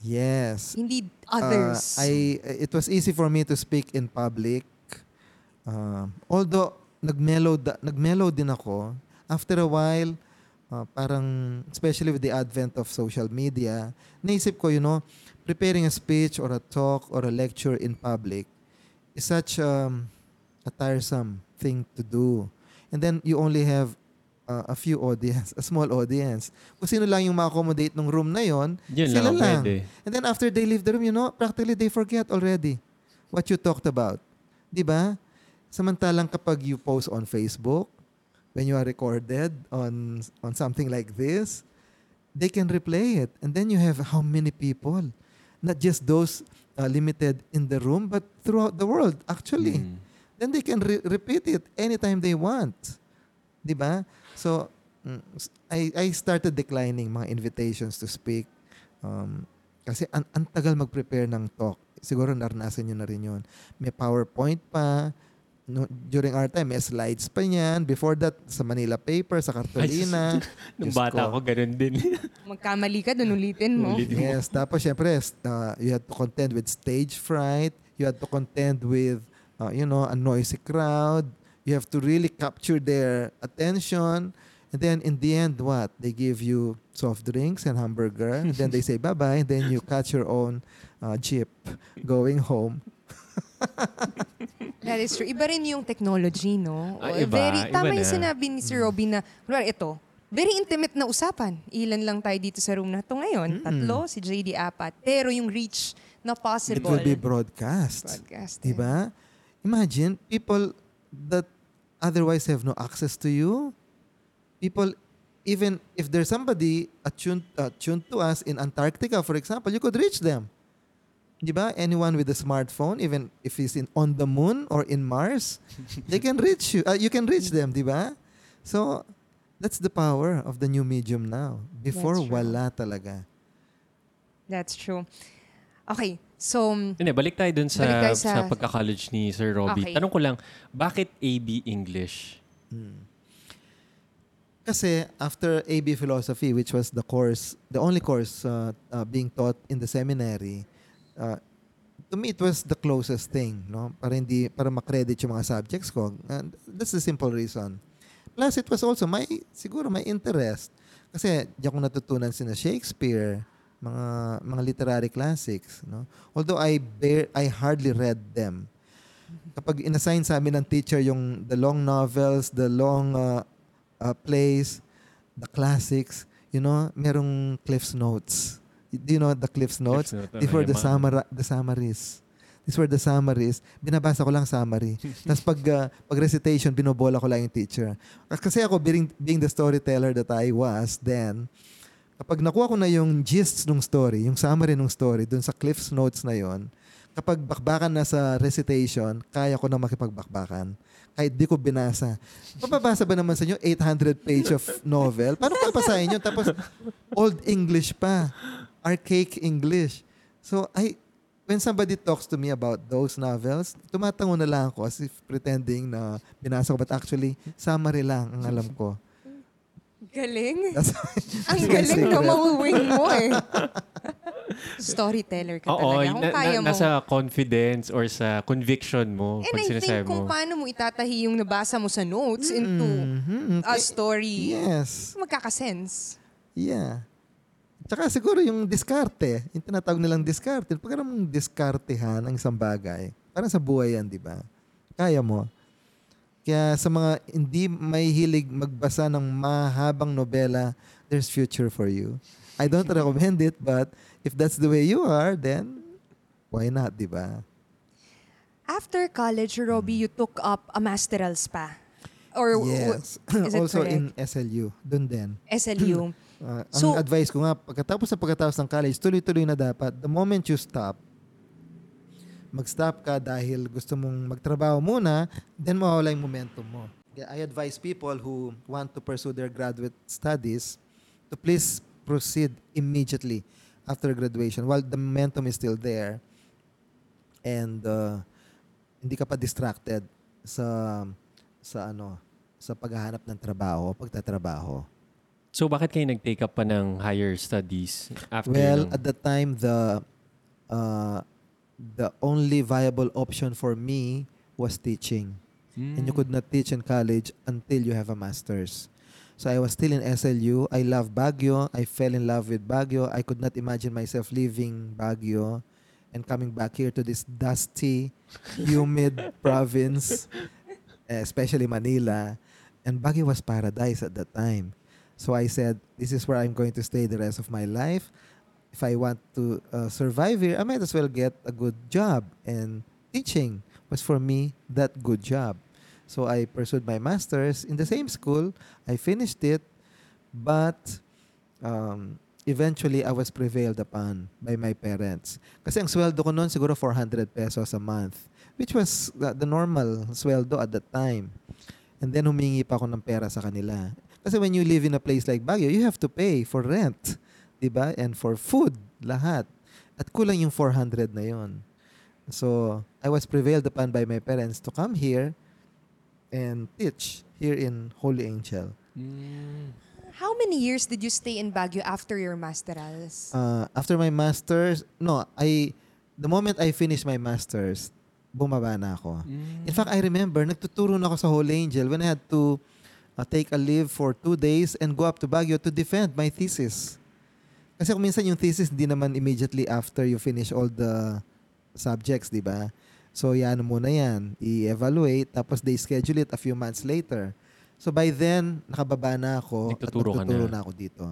Speaker 3: Yes.
Speaker 1: hindi
Speaker 3: Uh,
Speaker 1: others.
Speaker 3: I it was easy for me to speak in public. Uh, although nagmellow da- nagmellow din ako after a while uh, parang especially with the advent of social media naisip ko you know preparing a speech or a talk or a lecture in public is such um, a tiresome thing to do and then you only have uh, a few audience [laughs] a small audience kung sino lang yung ma-accommodate ng room na yon
Speaker 2: Yun
Speaker 3: sila
Speaker 2: lang ang
Speaker 3: lang.
Speaker 2: pwede.
Speaker 3: And then after they leave the room, you know, practically they forget already what you talked about. 'Di ba? Samantalang kapag you post on Facebook, when you are recorded on on something like this, they can replay it. And then you have how many people? Not just those uh, limited in the room, but throughout the world, actually.
Speaker 2: Mm.
Speaker 3: Then they can re- repeat it anytime they want. 'Di ba? So mm, s- I I started declining mga invitations to speak. Um, kasi an, ang tagal mag-prepare ng talk. Siguro naranasan nyo na rin yun. May PowerPoint pa. No, during our time, may slides pa niyan. Before that, sa Manila paper, sa kartolina. [laughs]
Speaker 2: Nung bata ko,
Speaker 3: ko.
Speaker 2: ganun din. [laughs]
Speaker 1: Magkamali ka, dun ulitin mo.
Speaker 2: Ulitin.
Speaker 3: Yes, tapos syempre, uh, you had to contend with stage fright. You had to contend with, uh, you know, a noisy crowd. You have to really capture their attention. And then in the end, what? They give you soft drinks and hamburger. And [laughs] then they say bye-bye. Then you catch your own uh, jeep going home. [laughs]
Speaker 1: That is true. Iba rin yung technology, no?
Speaker 2: Ah, iba.
Speaker 1: Very,
Speaker 2: Iba
Speaker 1: tama yung
Speaker 2: na.
Speaker 1: sinabi ni Sir Robbie na, kunwari ito, very intimate na usapan. Ilan lang tayo dito sa room na to ngayon.
Speaker 3: Mm-mm.
Speaker 1: Tatlo, si JD apat. Pero yung reach na
Speaker 3: It
Speaker 1: possible.
Speaker 3: will be broadcast.
Speaker 1: broadcast.
Speaker 3: Diba? Imagine, people that otherwise have no access to you, people, even if there's somebody attuned, attuned to us in Antarctica, for example, you could reach them. Diba? Anyone with a smartphone, even if he's in on the moon or in Mars, [laughs] they can reach you. Uh, you can reach them, diba? So, that's the power of the new medium now. Before,
Speaker 1: That's true.
Speaker 3: wala talaga.
Speaker 1: That's true. Okay, so,
Speaker 2: Hindi, balik tayo dun sa,
Speaker 1: Balik tayo
Speaker 2: sa,
Speaker 1: sa-
Speaker 2: pagka-college ni Sir Robbie.
Speaker 1: Okay.
Speaker 2: Tanong ko lang, bakit AB English?
Speaker 3: Hmm. Kasi after AB Philosophy, which was the course, the only course uh, uh, being taught in the seminary, uh, to me it was the closest thing, no? Para hindi para ma-credit yung mga subjects ko. And that's the simple reason. Plus it was also my siguro my interest kasi diyan ko natutunan sina Shakespeare, mga mga literary classics, no? Although I bear, I hardly read them. Kapag inassign sa amin ng teacher yung the long novels, the long uh, uh, plays, the classics, you know, merong Cliff's Notes. Do you know the Cliff's Notes?
Speaker 2: Cliff's
Speaker 3: These were the, summar- the summaries. These were the summaries. Binabasa ko lang summary. [laughs] Tapos pag, uh, pag recitation, binobola ko lang yung teacher. Kasi ako, being, being the storyteller that I was then, kapag nakuha ko na yung gist ng story, yung summary ng story, dun sa Cliff's Notes na yon kapag bakbakan na sa recitation, kaya ko na makipagbakbakan. Kahit di ko binasa. Mababasa ba naman sa inyo 800 page of novel? Paano papasahin yun? Tapos, Old English pa. Archaic English. So, I, when somebody talks to me about those novels, tumatango na lang ako as if pretending na binasa ko. But actually, summary lang ang alam ko.
Speaker 1: Galing. Ang galing na mauwing mo eh. [laughs] Storyteller ka
Speaker 2: Oo,
Speaker 1: talaga. Kung
Speaker 2: na-
Speaker 1: kaya
Speaker 2: na-
Speaker 1: mo.
Speaker 2: nasa confidence or sa conviction mo
Speaker 1: And
Speaker 2: pag
Speaker 1: I
Speaker 2: sinasabi
Speaker 1: think kung
Speaker 2: mo.
Speaker 1: paano mo itatahi yung nabasa mo sa notes into
Speaker 3: Mhm.
Speaker 1: a story,
Speaker 3: Yes.
Speaker 1: magkakasense.
Speaker 3: Yeah. Tsaka siguro yung diskarte, yung tinatawag nilang diskarte. Pag mong diskartehan ang isang bagay, parang sa buhay yan, di ba? Kaya mo. Kaya sa mga hindi may hilig magbasa ng mahabang nobela, there's future for you. I don't recommend it, but if that's the way you are, then why not, di ba?
Speaker 1: After college, Robbie, you took up a masterals pa. Or
Speaker 3: Yes. [clears throat]
Speaker 1: is it [clears throat]
Speaker 3: also
Speaker 1: correct?
Speaker 3: in SLU, dun din. [clears throat]
Speaker 1: SLU.
Speaker 3: Uh,
Speaker 1: So-
Speaker 3: ang advice ko nga, pagkatapos sa pagkatapos ng college, tuloy-tuloy na dapat. The moment you stop, mag-stop ka dahil gusto mong magtrabaho muna, then mawawala yung momentum mo. I advise people who want to pursue their graduate studies to please proceed immediately after graduation while the momentum is still there and uh, hindi ka pa distracted sa sa ano sa paghahanap ng trabaho, pagtatrabaho.
Speaker 2: So bakit kayo nag-take up pa ng higher studies after
Speaker 3: Well,
Speaker 2: nung-
Speaker 3: at the time, the uh, the only viable option for me was teaching. And you
Speaker 2: Mm.
Speaker 3: could not teach in college until you have a master's. So I was still in SLU. I love Baguio. I fell in love with Baguio. I could not imagine myself leaving Baguio and coming back here to this dusty, [laughs] humid province, especially Manila. And Baguio was paradise at that time. So I said, this is where I'm going to stay the rest of my life. If I want to uh, survive here, I might as well get a good job. And teaching was for me that good job. So I pursued my master's in the same school. I finished it, but um, eventually I was prevailed upon by my parents. Kasi ang sweldo ko noon siguro 400 pesos a month, which was the, normal sweldo at that time. And then humingi pa ako ng pera sa kanila. Kasi when you live in a place like Baguio, you have to pay for rent, 'di ba? And for food, lahat. At kulang yung 400 na 'yon. So, I was prevailed upon by my parents to come here and teach here in Holy Angel.
Speaker 2: Mm.
Speaker 1: How many years did you stay in Baguio after your masterals?
Speaker 3: Uh, after my masters, no, I the moment I finished my masters, bumaba na ako.
Speaker 2: Mm.
Speaker 3: In fact, I remember, nagtuturo na ako sa Holy Angel when I had to uh, take a leave for two days and go up to Baguio to defend my thesis. Kasi kung minsan yung thesis, hindi naman immediately after you finish all the subjects, di ba? So, yan muna yan. I-evaluate, tapos they schedule it a few months later. So, by then, nakababa na ako
Speaker 2: Nagtuturo
Speaker 3: at nagtuturo
Speaker 2: na.
Speaker 3: na ako dito.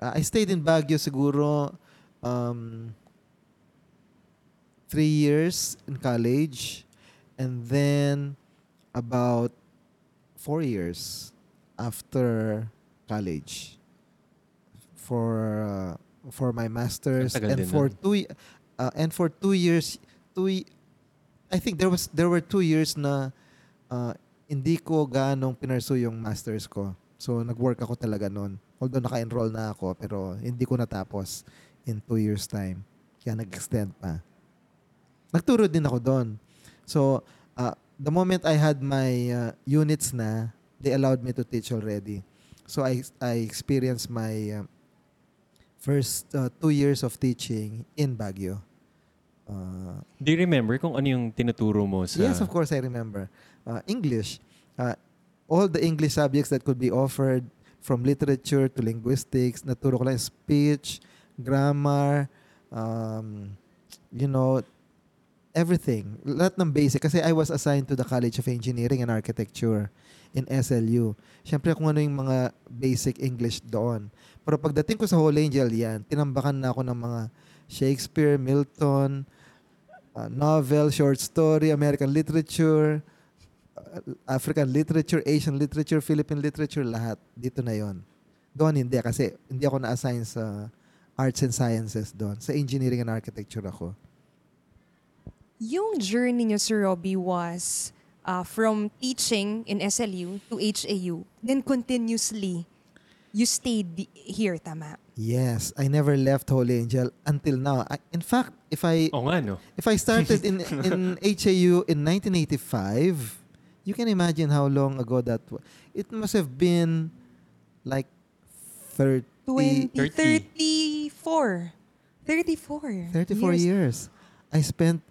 Speaker 3: Uh, I stayed in Baguio siguro um, three years in college and then about four years after college for uh, for my masters
Speaker 2: tagal
Speaker 3: and for
Speaker 2: nun.
Speaker 3: two uh, and for two years two I think there was there were two years na uh, hindi ko ganong pinarsu yung masters ko. So nag-work ako talaga noon. Although naka-enroll na ako pero hindi ko natapos in two years time. Kaya nag-extend pa. Nagturo din ako doon. So uh, the moment I had my uh, units na, they allowed me to teach already. So I I experienced my uh, first uh, two years of teaching in Baguio. Uh,
Speaker 2: Do you remember kung ano yung tinuturo mo sa...
Speaker 3: Yes, of course, I remember. Uh, English. Uh, all the English subjects that could be offered from literature to linguistics. Naturo ko lang speech, grammar, um, you know, everything. Lahat ng basic. Kasi I was assigned to the College of Engineering and Architecture in SLU. Siyempre kung ano yung mga basic English doon. Pero pagdating ko sa Holy Angel, yan, tinambakan na ako ng mga Shakespeare, Milton, uh, novel, short story, American literature, uh, African literature, Asian literature, Philippine literature, lahat. Dito na yon. Doon hindi kasi hindi ako na-assign sa arts and sciences doon. Sa engineering and architecture ako.
Speaker 1: Yung journey niyo, Sir Robbie, was uh, from teaching in SLU to HAU. Then continuously, you stayed here, tama?
Speaker 3: Yes, I never left Holy Angel until now. I, in fact, if I
Speaker 2: Oo nga, no?
Speaker 3: if I started in [laughs] in HAU in 1985, you can imagine how long ago that was. It must have been like 30
Speaker 1: 20,
Speaker 2: 30.
Speaker 1: 34. 34.
Speaker 3: 34 years. I spent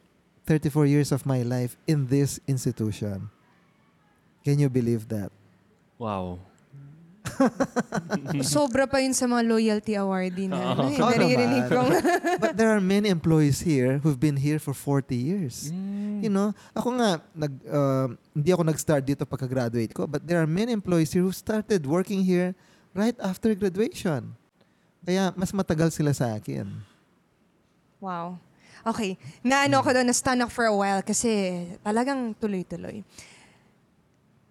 Speaker 3: 34 years of my life in this institution. Can you believe that?
Speaker 2: Wow. [laughs]
Speaker 1: Sobra pa yun sa mga loyalty awardee na. ano,
Speaker 2: Oo.
Speaker 1: eh,
Speaker 3: Oo
Speaker 1: naririnig kong. [laughs]
Speaker 3: But there are many employees here who've been here for 40 years. You know, ako nga, nag, uh, hindi ako nag-start dito pagka-graduate ko, but there are many employees here who started working here right after graduation. Kaya mas matagal sila sa akin.
Speaker 1: Wow. Okay. Naano ko doon, na-stun ako for a while kasi talagang tuloy-tuloy.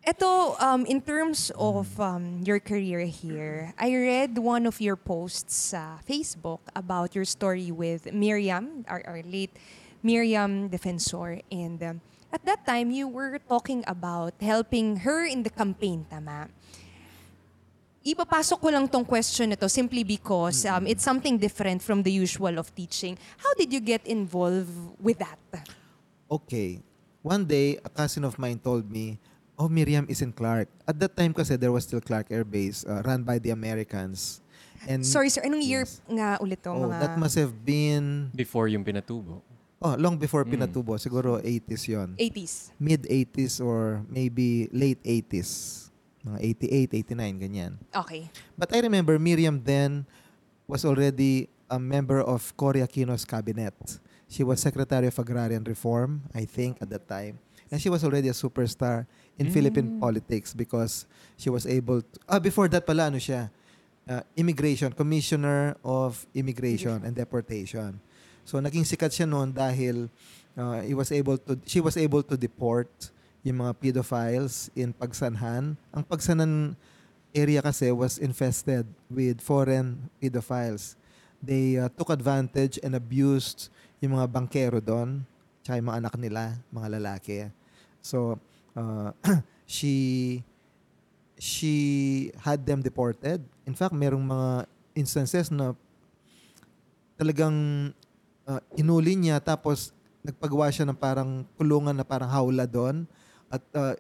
Speaker 1: Ito, um, in terms of um, your career here, I read one of your posts sa Facebook about your story with Miriam, our, our late Miriam Defensor. And um, at that time, you were talking about helping her in the campaign, tama? Ipapasok ko lang tong question na to simply because um, it's something different from the usual of teaching. How did you get involved with that?
Speaker 3: Okay. One day, a cousin of mine told me, oh, Miriam is in Clark. At that time kasi, there was still Clark Air Base uh, run by the Americans. And
Speaker 1: Sorry sir, anong year
Speaker 3: Yes.
Speaker 1: nga ulit to?
Speaker 3: oh,
Speaker 1: mga...
Speaker 3: that must have been,
Speaker 2: Before yung pinatubo.
Speaker 3: oh, long before
Speaker 2: Mm.
Speaker 3: Pinatubo. Siguro 80s yon
Speaker 1: 80s.
Speaker 3: Mid-80s or maybe late 80s. Mga 88, 89, ganyan.
Speaker 1: Okay.
Speaker 3: But I remember Miriam then was already a member of Cory Aquino's cabinet. She was Secretary of Agrarian Reform, I think, at that time. And she was already a superstar in Philippine politics because she was able to... Ah, before that pala, ano siya? Uh, immigration, Commissioner of Immigration and Deportation. So, naging sikat siya noon dahil uh, he was able to, she was able to deport yung mga pedophiles in Pagsanhan. Ang Pagsanhan area kasi was infested with foreign pedophiles. They uh, took advantage and abused yung mga bankero doon, tsaka yung mga anak nila, mga lalaki. So, uh, [clears throat] she she had them deported. In fact, merong mga instances na talagang uh, inuli niya tapos nagpagawa siya ng parang kulungan na parang hawla doon at uh,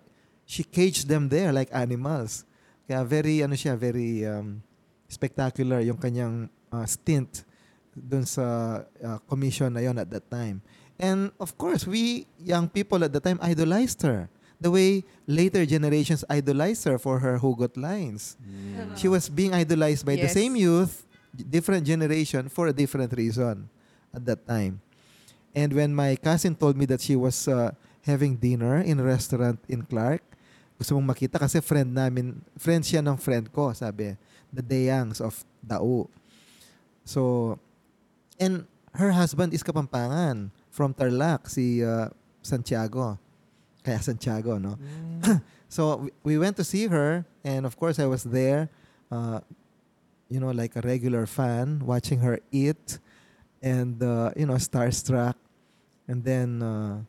Speaker 3: she caged them there like animals. Kaya very ano siya, very um, spectacular yung kanyang uh, stint doon sa uh, commission na yon at that time. And of course, we young people at the time idolized her. The way later generations idolized her for her hugot lines. She was being idolized by the
Speaker 1: Yes.
Speaker 3: same youth, different generation, for a different reason at that time. And when my cousin told me that she was uh, having dinner in a restaurant in Clark, gusto mong makita kasi friend namin, friend siya ng friend ko, sabi, the Deyangs of Dao. So, and her husband is Kapampangan from Tarlac, si uh, Santiago. Kaya Santiago, no? [coughs] so, we- we went to see her and of course I was there, uh, you know, like a regular fan, watching her eat and, uh, you know, starstruck. And then, uh,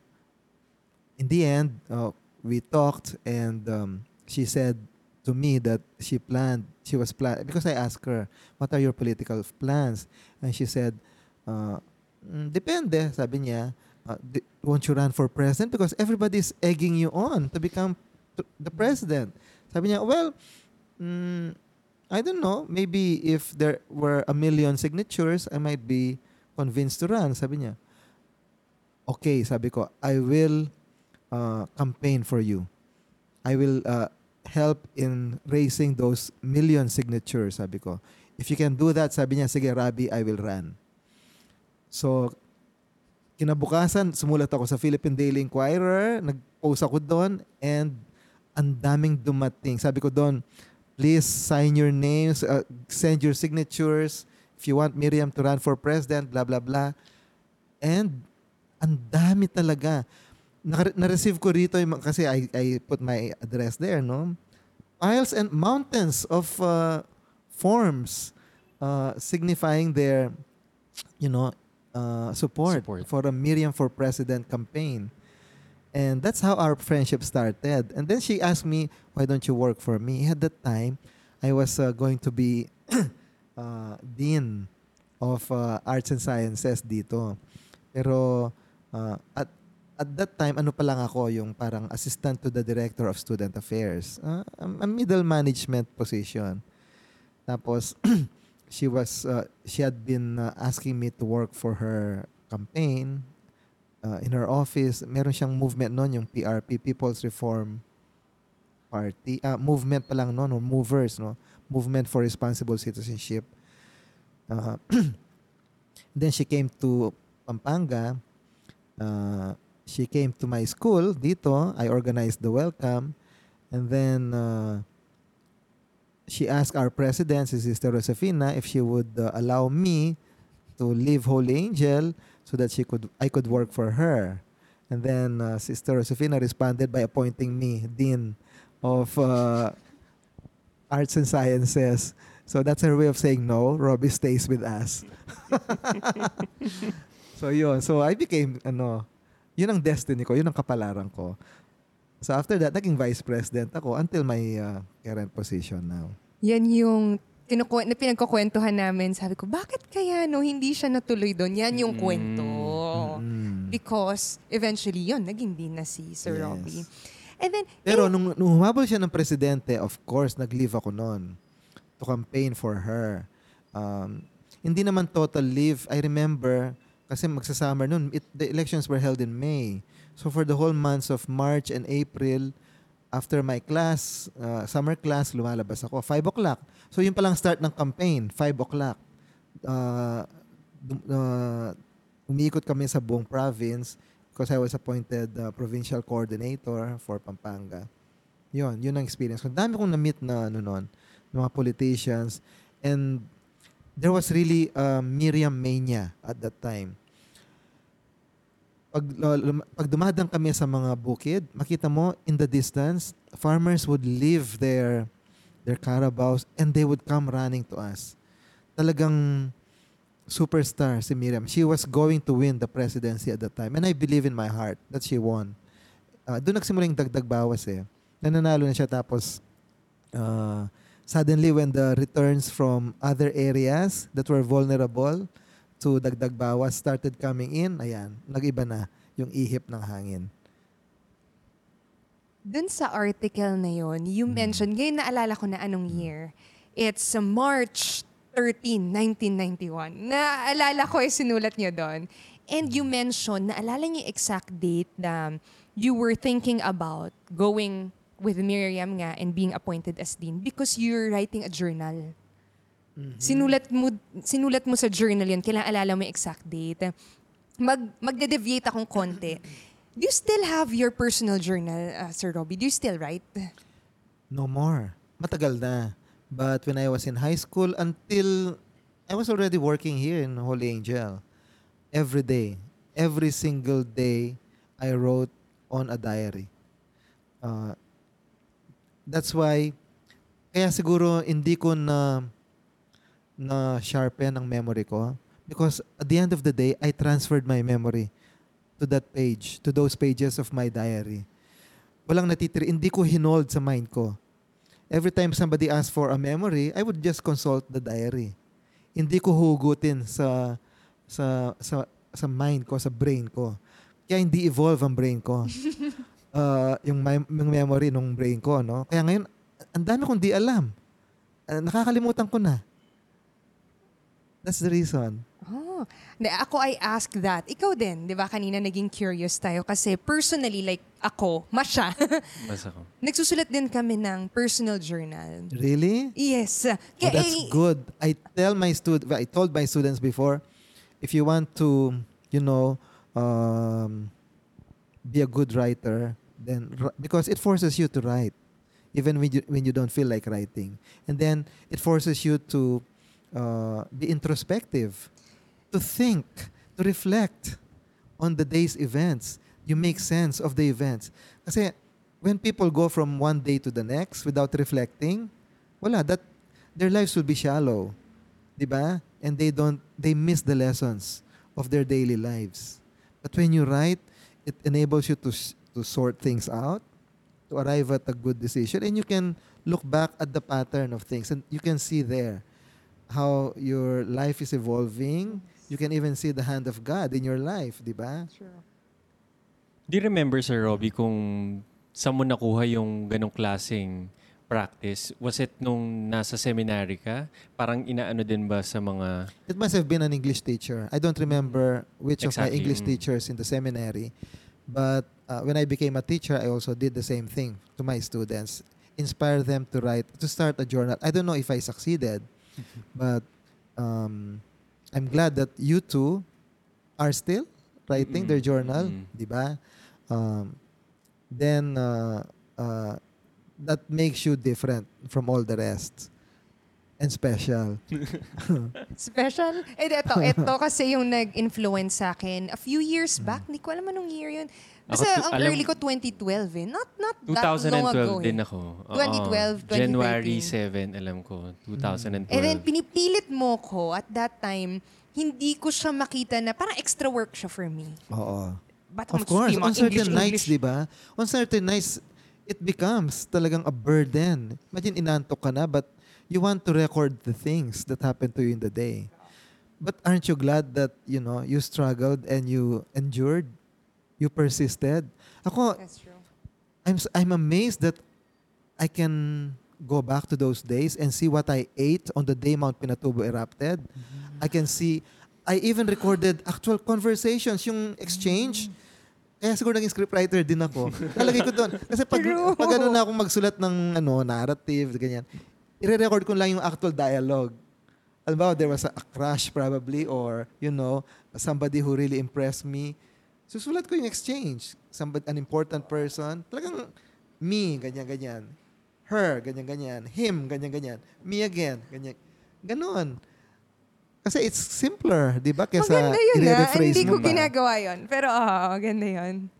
Speaker 3: in the end, uh, we talked and um, she said to me that she planned, she was plan because I asked her, what are your political plans? And she said, uh, "Mm, depende, sabi niya. Uh, di- won't you run for president? Because everybody's egging you on to become t- the president. Sabi niya, well, mm, I don't know. Maybe if there were a million signatures, I might be convinced to run. Sabi niya, okay, sabi ko, I will uh, campaign for you. I will uh, help in raising those million signatures, sabi ko. If you can do that, sabi niya, sige, Rabi, I will run. So, kinabukasan, sumulat ako sa Philippine Daily Inquirer, nag-post ako doon, and ang daming dumating. Sabi ko doon, please sign your names, uh, send your signatures, if you want Miriam to run for president, blah, blah, blah. And ang dami talaga. Na-receive ko rito yung, kasi I, I put my address there, no? Piles and mountains of uh, forms uh, signifying their, you know, uh, support,
Speaker 2: Support.
Speaker 3: for a Miriam for President campaign. And that's how our friendship started. And then she asked me, why don't you work for me? At that time, I was uh, going to be [coughs] uh, Dean of uh, Arts and Sciences dito. Pero uh, at at that time, ano pa lang ako, yung parang assistant to the director of student affairs. Uh, a middle management position. Tapos, [clears throat] she was uh, she had been uh, asking me to work for her campaign uh, in her office. Meron siyang movement noon, yung PRP, People's Reform Party. Ah, movement pa lang noon, no? movers, no? Movement for Responsible Citizenship. Uh, [clears throat] then she came to Pampanga. Uh, she came to my school dito. I organized the welcome. And then uh, she asked our president, Sister Josefina, if she would uh, allow me to leave Holy Angel so that she could I could work for her. And then uh, Sister Josefina responded by appointing me dean of uh, arts and sciences. So that's her way of saying no. Robbie stays with us. [laughs] so yun. So I became ano, yun ang destiny ko, yun ang kapalaran ko. So after that, naging vice president ako until my uh, current position now.
Speaker 1: Yan yung kinuku- na pinagkukwentuhan namin. Sabi ko, bakit kaya no, hindi siya natuloy doon? Yan yung
Speaker 2: Mm.
Speaker 1: kwento.
Speaker 3: Mm.
Speaker 1: Because eventually, yun, naging din na si Sir
Speaker 3: Yes.
Speaker 1: Robbie. And then,
Speaker 3: Pero
Speaker 1: eh,
Speaker 3: nung, nung humabol siya ng presidente, of course, nag-leave ako noon to campaign for her. Um, hindi naman total leave. I remember, kasi magsasummer noon, it, the elections were held in May. So for the whole months of March and April, after my class, uh, summer class, lumalabas ako. 5 o'clock. So yun palang start ng campaign, 5 o'clock. Uh, uh, umiikot kami sa buong province because I was appointed uh, provincial coordinator for Pampanga. Yun, yun ang experience ko. Dami kong na-meet na ano nun, mga politicians. And there was really uh, Miriam mania at that time. Pag, pag dumadang kami sa mga bukid, makita mo in the distance, farmers would leave their their carabaos and they would come running to us. Talagang superstar si Miriam. She was going to win the presidency at that time. And I believe in my heart that she won. Uh, doon nagsimula yung dagdag bawas eh. Nananalo na siya tapos uh, suddenly when the returns from other areas that were vulnerable to dagdag bawas started coming in, ayan, nag-iba na yung ihip ng hangin.
Speaker 1: dun sa article na yon, you
Speaker 3: Hmm.
Speaker 1: mentioned, ngayon naalala ko na anong year. It's March 13, 1991. Naalala ko yung sinulat niyo doon. And you mentioned, naalala niyo exact date na you were thinking about going with Miriam nga and being appointed as dean because you're writing a journal. Sinulat mo sinulat mo sa journal yun, kailangan alala mo yung exact date. Mag magde-deviate akong konti. Do you still have your personal journal, uh, Sir Robbie? Do you still write?
Speaker 3: No more. Matagal na. But when I was in high school until I was already working here in Holy Angel. Every day, every single day, I wrote on a diary. Uh, that's why, kaya siguro hindi ko na na sharpen ang memory ko because at the end of the day, I transferred my memory to that page, to those pages of my diary. Walang natitiri, hindi ko hinold sa mind ko. Every time somebody asked for a memory, I would just consult the diary. Hindi ko hugutin sa sa sa sa mind ko, sa brain ko. Kaya hindi evolve ang brain ko. Uh, [laughs] yung, mem- yung memory ng brain ko, no? Kaya ngayon, ang dami kong di alam. Uh, nakakalimutan ko na. That's the reason.
Speaker 1: Oh. Hindi, ako I ask that. Ikaw din, di ba? Kanina naging curious tayo kasi personally, like ako, masya,
Speaker 2: Basta [laughs] ko.
Speaker 1: nagsusulat din kami ng personal journal.
Speaker 3: Really?
Speaker 1: Yes.
Speaker 3: Oh,
Speaker 1: Kaya,
Speaker 3: that's
Speaker 1: eh,
Speaker 3: good. I tell my stud I told my students before, if you want to, you know, um, be a good writer, then r- because it forces you to write, even when you when you don't feel like writing, and then it forces you to uh, be introspective, to think, to reflect on the day's events. You make sense of the events. Kasi when people go from one day to the next without reflecting, wala that their lives will be shallow. 'Di? And they don't they miss the lessons of their daily lives. But when you write, it enables you to to sort things out, to arrive at a good decision and you can look back at the pattern of things and you can see there how your life is evolving. You can even see the hand of God in your life, 'di ba?
Speaker 2: Do you remember, Sir Robbie, kung saan mo nakuha yung ganong klaseng practice? Was it nung nasa seminary ka? Parang inaano din ba sa mga...
Speaker 3: It must have been an English teacher. I don't remember which of my
Speaker 2: Exactly,
Speaker 3: English
Speaker 2: mm.
Speaker 3: teachers in the seminary. But uh, when I became a teacher, I also did the same thing to my students. Inspire them to write, to start a journal. I don't know if I succeeded, [laughs] but um, I'm glad that you two are still writing their
Speaker 2: Mm,
Speaker 3: journal,
Speaker 2: mm.
Speaker 3: di ba? Um, then uh, uh, that makes you different from all the rest and special. [laughs]
Speaker 1: Special? Eh, ito, ito [laughs] kasi yung nag-influence sa akin. A few years back, hindi ko alam anong year yun. Basta
Speaker 2: Ako,
Speaker 1: ang
Speaker 2: alam-
Speaker 1: early ko 2012 eh. Not, not that long ago
Speaker 2: 2012 din
Speaker 1: eh.
Speaker 2: ako. Oo.
Speaker 1: 2012, 2013.
Speaker 2: January 7, alam ko. 2012.
Speaker 1: And then pinipilit mo ko at that time, hindi ko siya makita na parang extra work siya for me.
Speaker 3: Oo.
Speaker 1: Ba't
Speaker 3: Of course, on certain
Speaker 1: English,
Speaker 3: nights,
Speaker 1: English?
Speaker 3: di ba? On certain nights, it becomes talagang a burden. Imagine inantok ka na, but you want to record the things that happened to you in the day. But aren't you glad that, you know, you struggled and you endured? You persisted? Ako,
Speaker 1: That's true.
Speaker 3: I'm, I'm amazed that I can go back to those days and see what I ate on the day Mount Pinatubo erupted. I can see, I even recorded actual conversations, yung exchange. Kaya siguro naging scriptwriter din ako. [laughs] Nalagay ko doon. Kasi pag,
Speaker 1: True.
Speaker 3: pag ano na akong magsulat ng ano, narrative, ganyan, i-record ko lang yung actual dialogue. Alam ba, there was a, a crush probably or, you know, somebody who really impressed me. Susulat ko yung exchange. Somebody, an important person. Talagang me, ganyan-ganyan. Her, ganyan-ganyan. Him, ganyan-ganyan. Me again, ganyan. Ganon. Kasi it's simpler, di ba? Kesa
Speaker 1: Maganda yun ah.
Speaker 3: i-rephrase
Speaker 1: Hindi ko
Speaker 3: pa.
Speaker 1: ginagawa yun. Pero ah, maganda yun.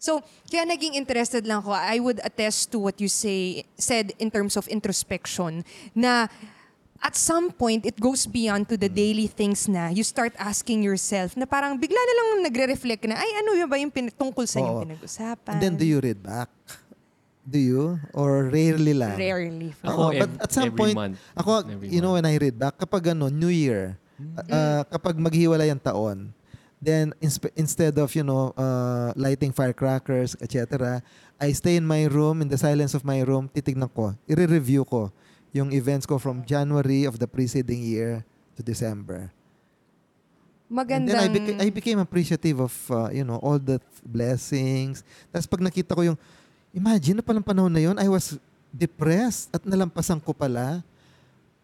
Speaker 1: So, kaya naging interested lang ako. I would attest to what you say said in terms of introspection na at some point, it goes beyond to the daily things na you start asking yourself na parang bigla na lang nagre-reflect na, ay ano yun ba yung pin- tungkol sa yung
Speaker 3: Oo.
Speaker 1: pinag-usapan?
Speaker 3: And then do you read back? Do you? Or rarely lang?
Speaker 1: Rarely.
Speaker 3: Ako,
Speaker 2: Ako,
Speaker 3: but
Speaker 2: ev-
Speaker 3: at some
Speaker 2: every
Speaker 3: point,
Speaker 2: month.
Speaker 3: ako,
Speaker 2: Every
Speaker 3: you know, when I read back, kapag ano, New Year, uh, kapag maghiwalay ang taon, then inspe- instead of, you know, uh, lighting firecrackers, etc., I stay in my room, in the silence of my room, titignan ko, i-review ko yung events ko from January of the preceding year to December. And
Speaker 1: Magandang...
Speaker 3: then I, beca- I became appreciative of, uh, you know, all the th- blessings. Tapos pag nakita ko yung, imagine na palang panahon na yon I was depressed at nalampasan ko pala.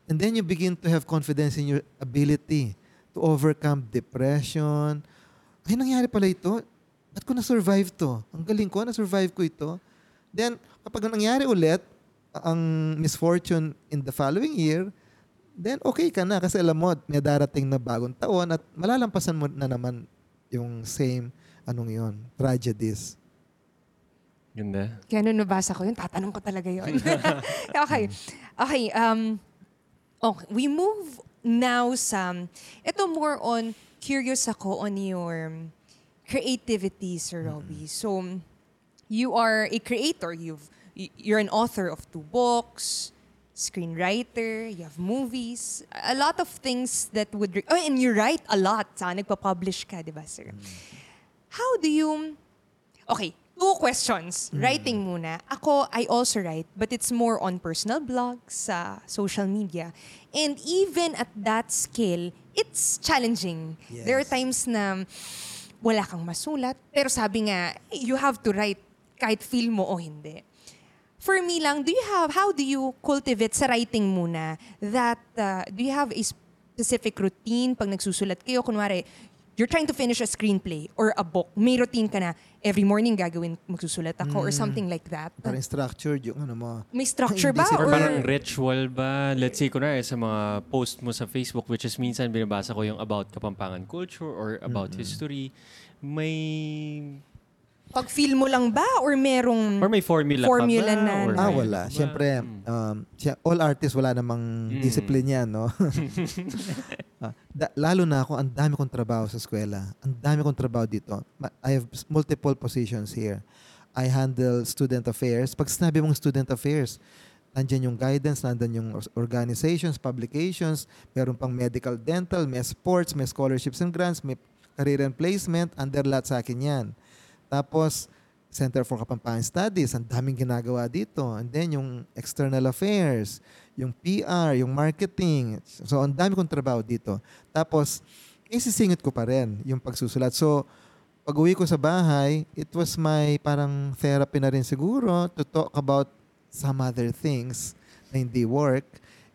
Speaker 3: And then you begin to have confidence in your ability to overcome depression. Ay, nangyari pala ito. Ba't ko na-survive to? Ang galing ko, na-survive ko ito. Then, kapag nangyari ulit, ang misfortune in the following year, then okay ka na kasi alam mo may darating na bagong taon at malalampasan mo na naman yung same anong yon tragedies.
Speaker 2: Ganda.
Speaker 1: Kaya nung nabasa ko yun, tatanong ko talaga yun. [laughs] [laughs] okay. Okay. Um, okay. We move now sa... Ito more on, curious ako on your creativity, Sir Robbie. So, you are a creator. You've, you're an author of two books, screenwriter, you have movies, a lot of things that would... Re- oh, and you write a lot. Sa nagpa-publish ka, di ba, sir? How do you... Okay, two questions. Writing muna. Ako, I also write, but it's more on personal blogs, sa social media. And even at that scale, it's challenging.
Speaker 3: Yes.
Speaker 1: There are times na wala kang masulat, pero sabi nga, you have to write kahit feel mo o hindi. For me lang, do you have, how do you cultivate sa writing muna that, uh, do you have a specific routine pag nagsusulat kayo? Kunwari, you're trying to finish a screenplay or a book. May routine ka na, every morning gagawin, magsusulat ako or something like that.
Speaker 3: Parang structured yung ano mo.
Speaker 1: May structure [laughs] ba?
Speaker 2: Or
Speaker 1: Or,
Speaker 2: parang ritual ba? Let's say, kunwari sa mga post mo sa Facebook, which is minsan binabasa ko yung about Kapampangan culture or about history, may...
Speaker 1: pag feel mo lang ba? Or merong...
Speaker 2: Or may formula,
Speaker 1: Formula
Speaker 2: pa ba?
Speaker 1: na,
Speaker 2: Or?
Speaker 3: Ah,
Speaker 2: may-
Speaker 3: wala.
Speaker 2: ba?
Speaker 3: Siyempre, um, siya- all artists wala namang
Speaker 2: Mm.
Speaker 3: discipline yan, no? [laughs] Ah, da- lalo na ako, ang dami kong trabaho sa eskwela. Ang dami kong trabaho dito. Ma- I have s- multiple positions here. I handle student affairs. Pag sinabi mong student affairs, nandyan yung guidance, nandyan yung organizations, publications, meron pang medical, dental, may sports, may scholarships and grants, may career and placement, under lahat sa akin yan. Tapos, Center for Kapampangan Studies, ang daming ginagawa dito. And then yung external affairs, yung PR, yung marketing. So, ang dami kong trabaho dito. Tapos, isisingit ko pa rin yung pagsusulat. So, pag uwi ko sa bahay, it was my parang therapy na rin siguro to talk about some other things na hindi work.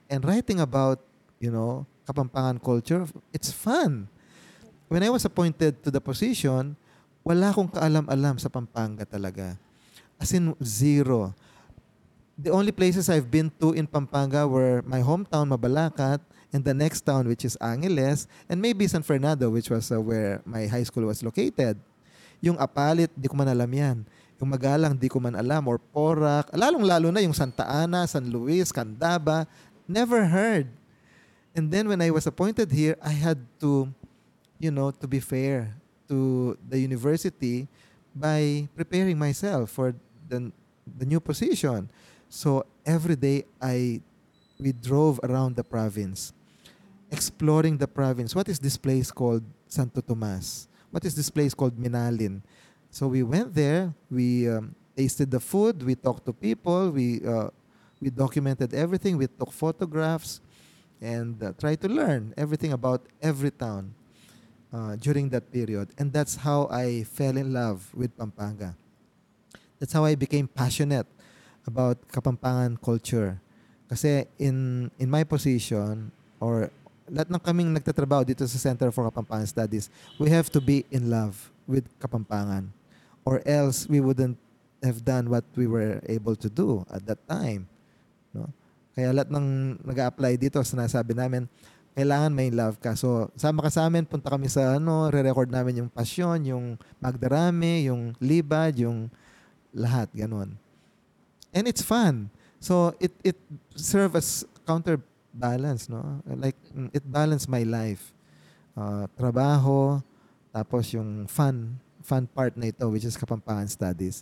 Speaker 3: And writing about, you know, Kapampangan culture, it's fun. When I was appointed to the position, wala akong kaalam-alam sa Pampanga talaga. As in, zero. The only places I've been to in Pampanga were my hometown, Mabalacat, and the next town, which is Angeles, and maybe San Fernando, which was uh, where my high school was located. Yung Apalit, di ko man alam yan. Yung Magalang, di ko man alam. Or Porac. Lalong-lalo na yung Santa Ana, San Luis, Candaba. Never heard. And then when I was appointed here, I had to, you know, to be fair to the university by preparing myself for the, the new position. So every day I we drove around the province, exploring the province. What is this place called Santo Tomas? What is this place called Minalin? So we went there. We um, tasted the food. We talked to people. We uh, we documented everything. We took photographs, and uh, tried to learn everything about every town uh, during that period. And that's how I fell in love with Pampanga. That's how I became passionate about Kapampangan culture. Kasi in in my position or lahat ng kaming nagtatrabaho dito sa Center for Kapampangan Studies, we have to be in love with Kapampangan or else we wouldn't have done what we were able to do at that time. No? Kaya lahat ng nag apply dito, sinasabi namin, kailangan may love ka. So, sama ka sa amin, punta kami sa ano, re-record namin yung passion, yung magdarami, yung libad, yung lahat, ganun. And it's fun. So, it it serve as counterbalance, no? Like, mm, it balance my life. Uh, trabaho, tapos yung fun, fun part na ito, which is Kapampangan Studies.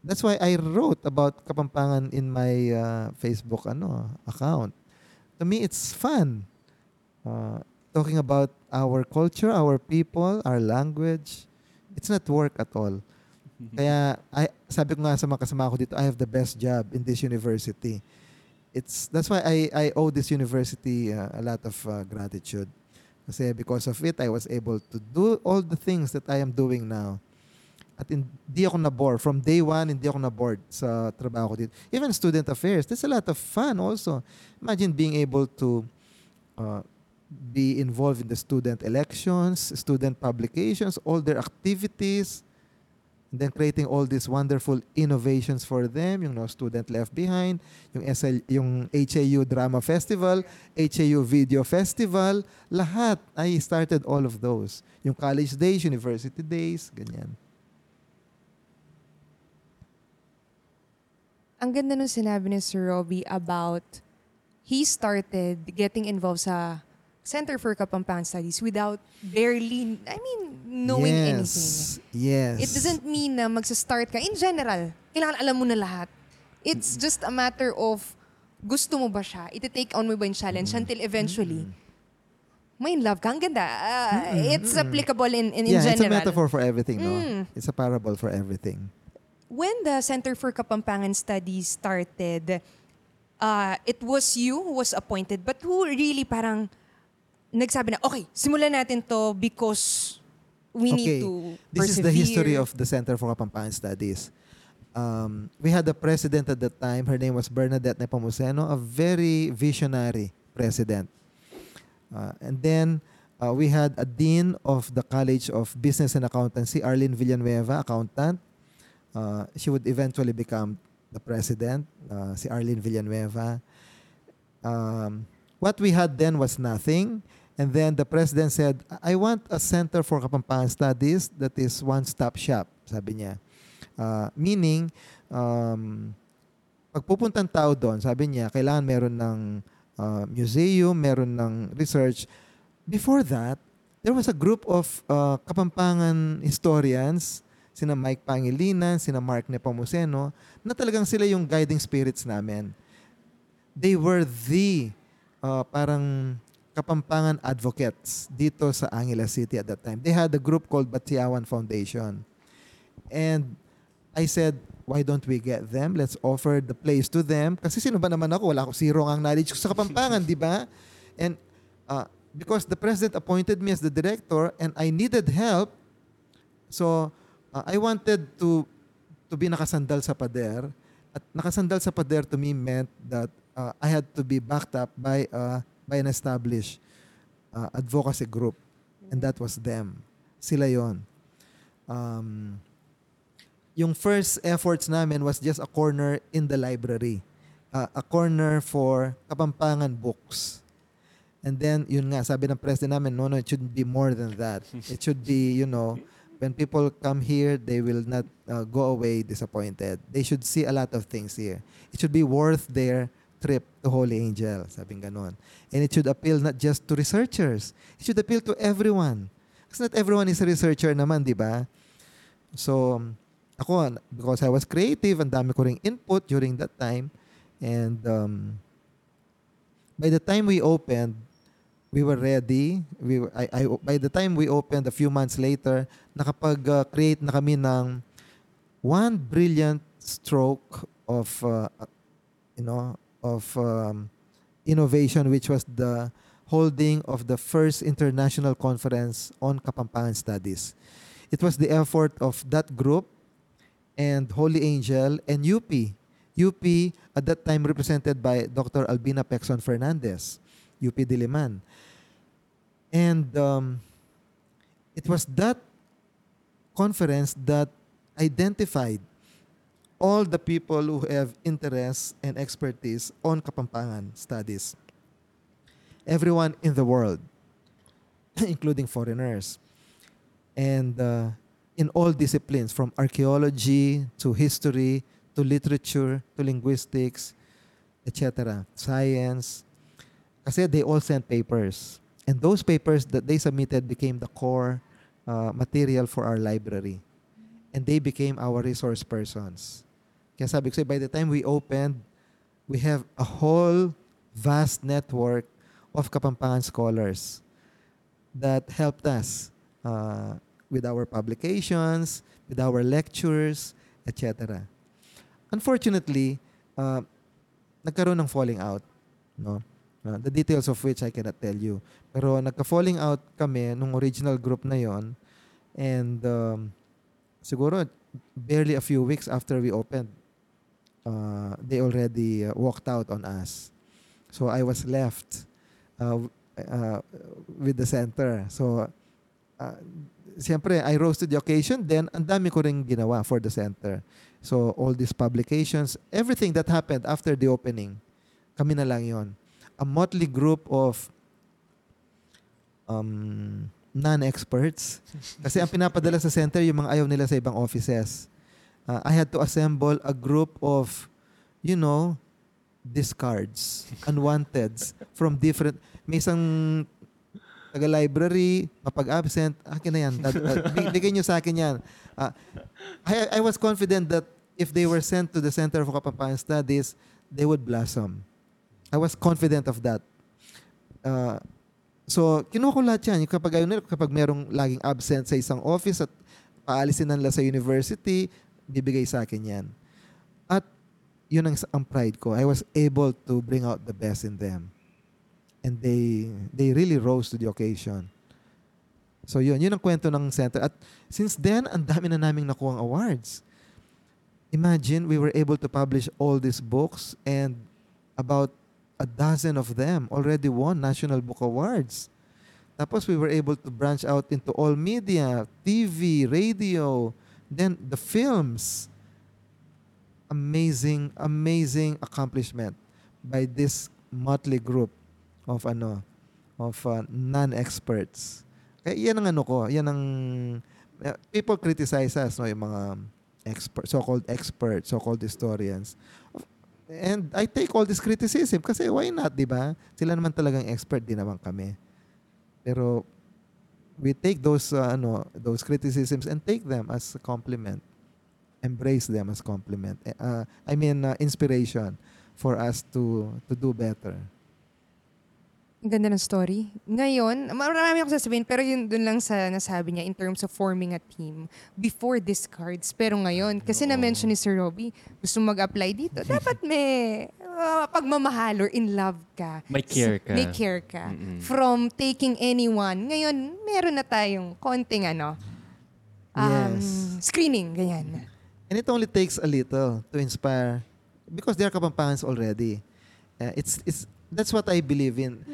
Speaker 3: That's why I wrote about Kapampangan in my uh, Facebook ano account. To me, it's fun. Uh, talking about our culture, our people, our language. It's not work at all. [laughs] Kaya I, sabi ko nga sa mga kasama ko dito, I have the best job in this university. It's that's why I I owe this university uh, a lot of uh, gratitude. Kasi because of it, I was able to do all the things that I am doing now. At hindi ako na-bore. From day one, hindi ako na-bored sa trabaho ko dito. Even student affairs, there's a lot of fun also. Imagine being able to uh, be involved in the student elections, student publications, all their activities, and then creating all these wonderful innovations for them, yung no student left behind, yung SL, yung HAU Drama Festival, HAU Video Festival, lahat. I started all of those. Yung college days, university days, ganyan.
Speaker 1: Ang ganda nung sinabi ni Sir Robbie about he started getting involved sa Center for Kapampangan Studies without barely, I mean, knowing anything.
Speaker 3: yes. Yes.
Speaker 1: It doesn't mean na magsa-start ka. In general, kailangan alam mo na lahat. It's just a matter of gusto mo ba siya? Iti-take on mo ba yung challenge until eventually, may in love ka. Ang ganda. Ah, it's applicable in, in, in
Speaker 3: yeah,
Speaker 1: general.
Speaker 3: it's a metaphor for everything, no?
Speaker 1: Mm.
Speaker 3: It's a parable for everything.
Speaker 1: When the Center for Kapampangan Studies started, uh, it was you who was appointed, but who really parang nagsabi na, okay, simulan natin to because we need to
Speaker 3: This is the history
Speaker 1: persevere."
Speaker 3: of the Center for Kapampangan Studies. Um, we had a president at that time. Her name was Bernadette Nepomuceno, a very visionary president. Uh, and then uh, we had a dean of the College of Business and Accountancy, Arlene Villanueva, accountant. Uh, she would eventually become the president, uh, si Arlene Villanueva. Um, what we had then was nothing. And then the president said, I want a center for Kapampangan Studies that is one-stop shop, sabi niya. Uh, meaning, um, pag pupuntang tao doon, sabi niya, kailangan meron ng uh, museum, meron ng research. Before that, there was a group of uh, Kapampangan historians, sina Mike Pangilinan, sina Mark Nepomuceno, na talagang sila yung guiding spirits namin. They were the uh, parang Kapampangan advocates dito sa Angeles City at that time. They had a group called Batiawan Foundation. And I said, why don't we get them? Let's offer the place to them. Kasi sino ba naman ako? Wala ako zero ang knowledge ko sa Kapampangan, di ba? And uh, because the president appointed me as the director and I needed help, so uh, I wanted to to be nakasandal sa pader. At nakasandal sa pader to me meant that uh, I had to be backed up by uh, by an established uh, advocacy group. And that was them. Sila yon. Um, yung first efforts namin was just a corner in the library. Uh, a corner for Kapampangan books. And then, yun nga, sabi ng president namin, no, no, it should be more than that. [laughs] It should be, you know, when people come here, they will not uh, go away disappointed. They should see a lot of things here. It should be worth their trip to Holy Angel, sabing ganon. And it should appeal not just to researchers. It should appeal to everyone. Kasi not everyone is a researcher naman, di ba? So, ako, because I was creative, ang dami ko ring input during that time. And um, by the time we opened, we were ready. We were, I, I, by the time we opened a few months later, nakapag-create na kami ng one brilliant stroke of, uh, you know, of um, innovation, which was the holding of the first international conference on Kapampangan Studies. It was the effort of that group and Holy Angel and UP. UP at that time represented by Dr. Albina Pexon Fernandez, UP Diliman. And um, it was that conference that identified all the people who have interest and expertise on Kapampangan studies. Everyone in the world, [clears throat] including foreigners. And uh, in all disciplines, from archaeology to history to literature to linguistics, etc., science. Kasi they all sent papers. And those papers that they submitted became the core uh, material for our library. And they became our resource persons. Kaya sabi ko by the time we opened, we have a whole vast network of Kapampangan scholars that helped us uh, with our publications, with our lectures, etc. Unfortunately, uh, nagkaroon ng falling out. No? Uh, the details of which I cannot tell you. Pero nagka-falling out kami nung original group na yon and um, siguro barely a few weeks after we opened, uh, they already uh, walked out on us. So I was left uh, uh, with the center. So uh, siyempre, I rose to the occasion. Then, ang dami ko rin ginawa for the center. So, all these publications, everything that happened after the opening, kami na lang yon. A motley group of um, non-experts. Kasi ang pinapadala sa center, yung mga ayaw nila sa ibang offices. Uh, I had to assemble a group of, you know, discards, unwanteds from different, may isang taga-library, mapag-absent, akin na yan. Dad, uh, bigay nyo sa akin yan. Uh, I, I was confident that if they were sent to the Center for Kapampangan Studies, they would blossom. I was confident of that. Uh, so, kinuha ko lahat yan. Kapag, ayun, kapag merong laging absent sa isang office at paalisin nila sa university, bibigay sa akin yan. At yun ang, ang pride ko. I was able to bring out the best in them. And they they really rose to the occasion. So yun, yun ang kwento ng center. At since then, ang dami na naming nakuha awards. Imagine, we were able to publish all these books and about a dozen of them already won National Book Awards. Tapos we were able to branch out into all media, TV, radio, then the films. Amazing, amazing accomplishment by this motley group of ano of uh, non-experts. Kaya yan ang ano ko, yan ang uh, people criticize us no yung mga expert so-called experts, so-called historians. And I take all this criticism kasi why not, 'di ba? Sila naman talagang expert din naman kami. Pero we take those uh, ano, those criticisms and take them as a compliment. Embrace them as compliment. Uh, I mean uh, inspiration for us to to do better.
Speaker 1: Ang ganda ng story. Ngayon, marami akong sasabihin, pero yun dun lang sa nasabi niya in terms of forming a team before discards. Pero ngayon, kasi na-mention ni Sir Robbie, gusto mag-apply dito, [laughs] dapat may uh, pagmamahal or in love ka.
Speaker 2: May care ka.
Speaker 1: May care ka.
Speaker 2: Mm-mm.
Speaker 1: From taking anyone, ngayon, meron na tayong konting ano, um,
Speaker 3: Yes.
Speaker 1: screening, ganyan.
Speaker 3: And it only takes a little to inspire because they are Kapampangans already. Uh, it's it's that's what I believe in.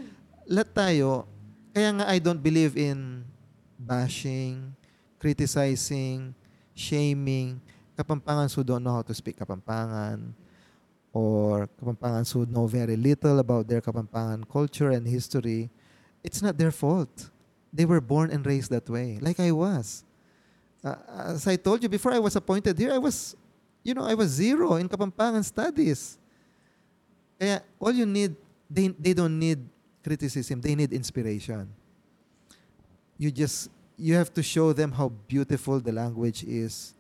Speaker 3: Lahat tayo, kaya nga I don't believe in bashing, criticizing, shaming Kapampangans who don't know how to speak Kapampangan or Kapampangans who know very little about their Kapampangan culture and history. It's not their fault. They were born and raised that way, like I was. Uh, as I told you before I was appointed here, I was, you know, I was zero in Kapampangan studies. Kaya all you need, they, they don't need criticism, they need inspiration. You just, you have to show them how beautiful the language is.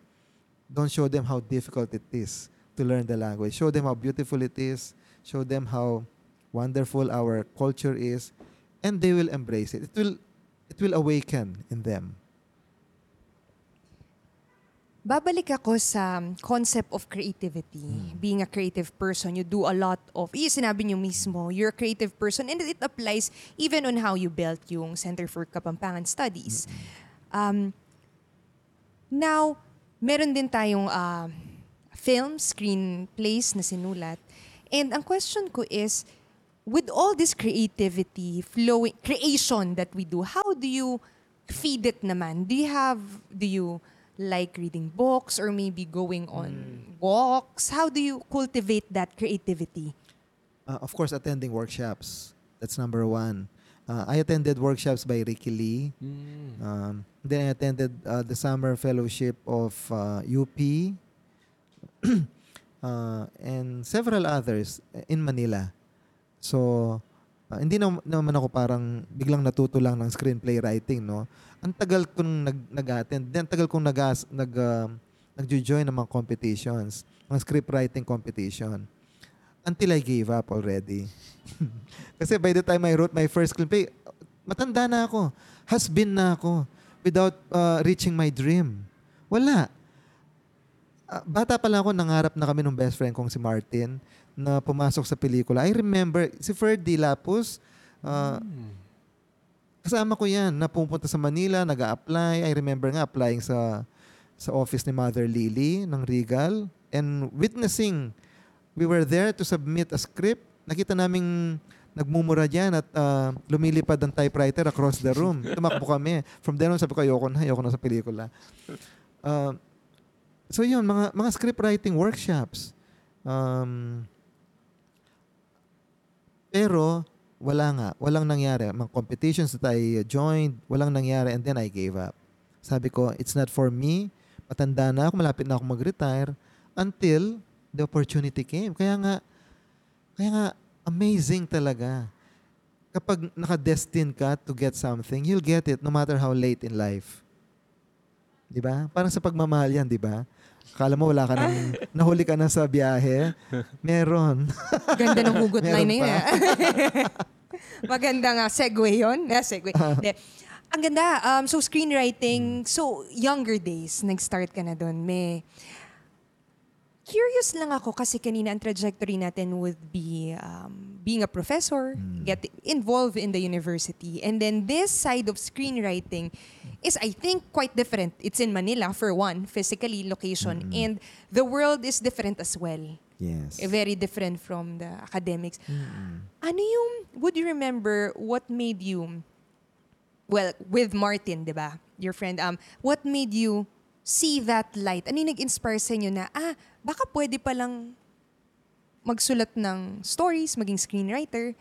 Speaker 3: Don't show them how difficult it is to learn the language. Show them how beautiful it is. Show them how wonderful our culture is. And they will embrace it. It will, it will awaken in them.
Speaker 1: Babalik ako sa concept of creativity. Being a creative person, you do a lot of, iya sinabi niyo mismo, you're a creative person and it applies even on how you built yung Center for Kapampangan Studies. Um, now, meron din tayong uh, film, screenplays na sinulat. And ang question ko is, with all this creativity, flowing, creation that we do, how do you feed it naman? Do you have, do you like reading books or maybe going on walks? How do you cultivate that creativity?
Speaker 3: Uh, of course, attending workshops. That's number one. Uh, I attended workshops by Ricky Lee.
Speaker 2: Mm.
Speaker 3: Um, then I attended uh, the summer fellowship of uh, UP [clears throat] uh, and several others in Manila. So, uh, hindi na, naman ako parang biglang natuto lang ng screenplay writing, no? Ang tagal kong nag, nag-attend, ang tagal kong nag, nag, uh, nag-join ng mga competitions, mga script writing competition. Until I gave up already. [laughs] Kasi by the time I wrote my first screenplay, matanda na ako. Has been na ako without uh, reaching my dream. Wala. Ah, bata pa lang ako, nangarap na kami ng best friend kong si Martin na pumasok sa pelikula. I remember, si Ferdy Lapus, uh, kasama ko yan, na pumunta sa Manila, nag apply I remember nga applying sa sa office ni Mother Lily ng Regal and witnessing we were there to submit a script. Nakita naming nagmumura dyan at ah, lumilipad ang typewriter across the room. [laughs] Tumakbo kami. From then on, sabi ko, ayoko na, ayoko na sa pelikula. Ah, so yun, mga, mga script writing workshops. Um, pero, wala nga. Walang nangyari. Mga competitions that I joined, walang nangyari and then I gave up. Sabi ko, it's not for me. Matanda na ako, malapit na ako mag-retire until the opportunity came. Kaya nga, kaya nga, amazing talaga. Kapag nakadestined ka to get something, you'll get it no matter how late in life. Di ba? Parang sa pagmamahal yan, di ba? Akala mo wala ka nang, nahuli ka na sa biyahe. Meron. [laughs]
Speaker 1: Ganda ng hugot line na yun. ah. [laughs] Maganda nga. Segue yun. Yeah, segue. Hindi. Ang ganda. Um, so, screenwriting. So, younger days, nag-start ka na doon. May... Curious lang ako kasi kanina ang trajectory natin would be um, being a professor, get involved in the university. And then this side of screenwriting is, I think, quite different. It's in Manila, for one, physically, location. And the world is different as well.
Speaker 3: Yes.
Speaker 1: Eh, very different from the academics. Ano yung, would you remember what made you, well, with Martin, di ba? Your friend, um, what made you see that light? Ano yung nag-inspire sa inyo na, ah, baka pwede palang magsulat ng stories, maging screenwriter?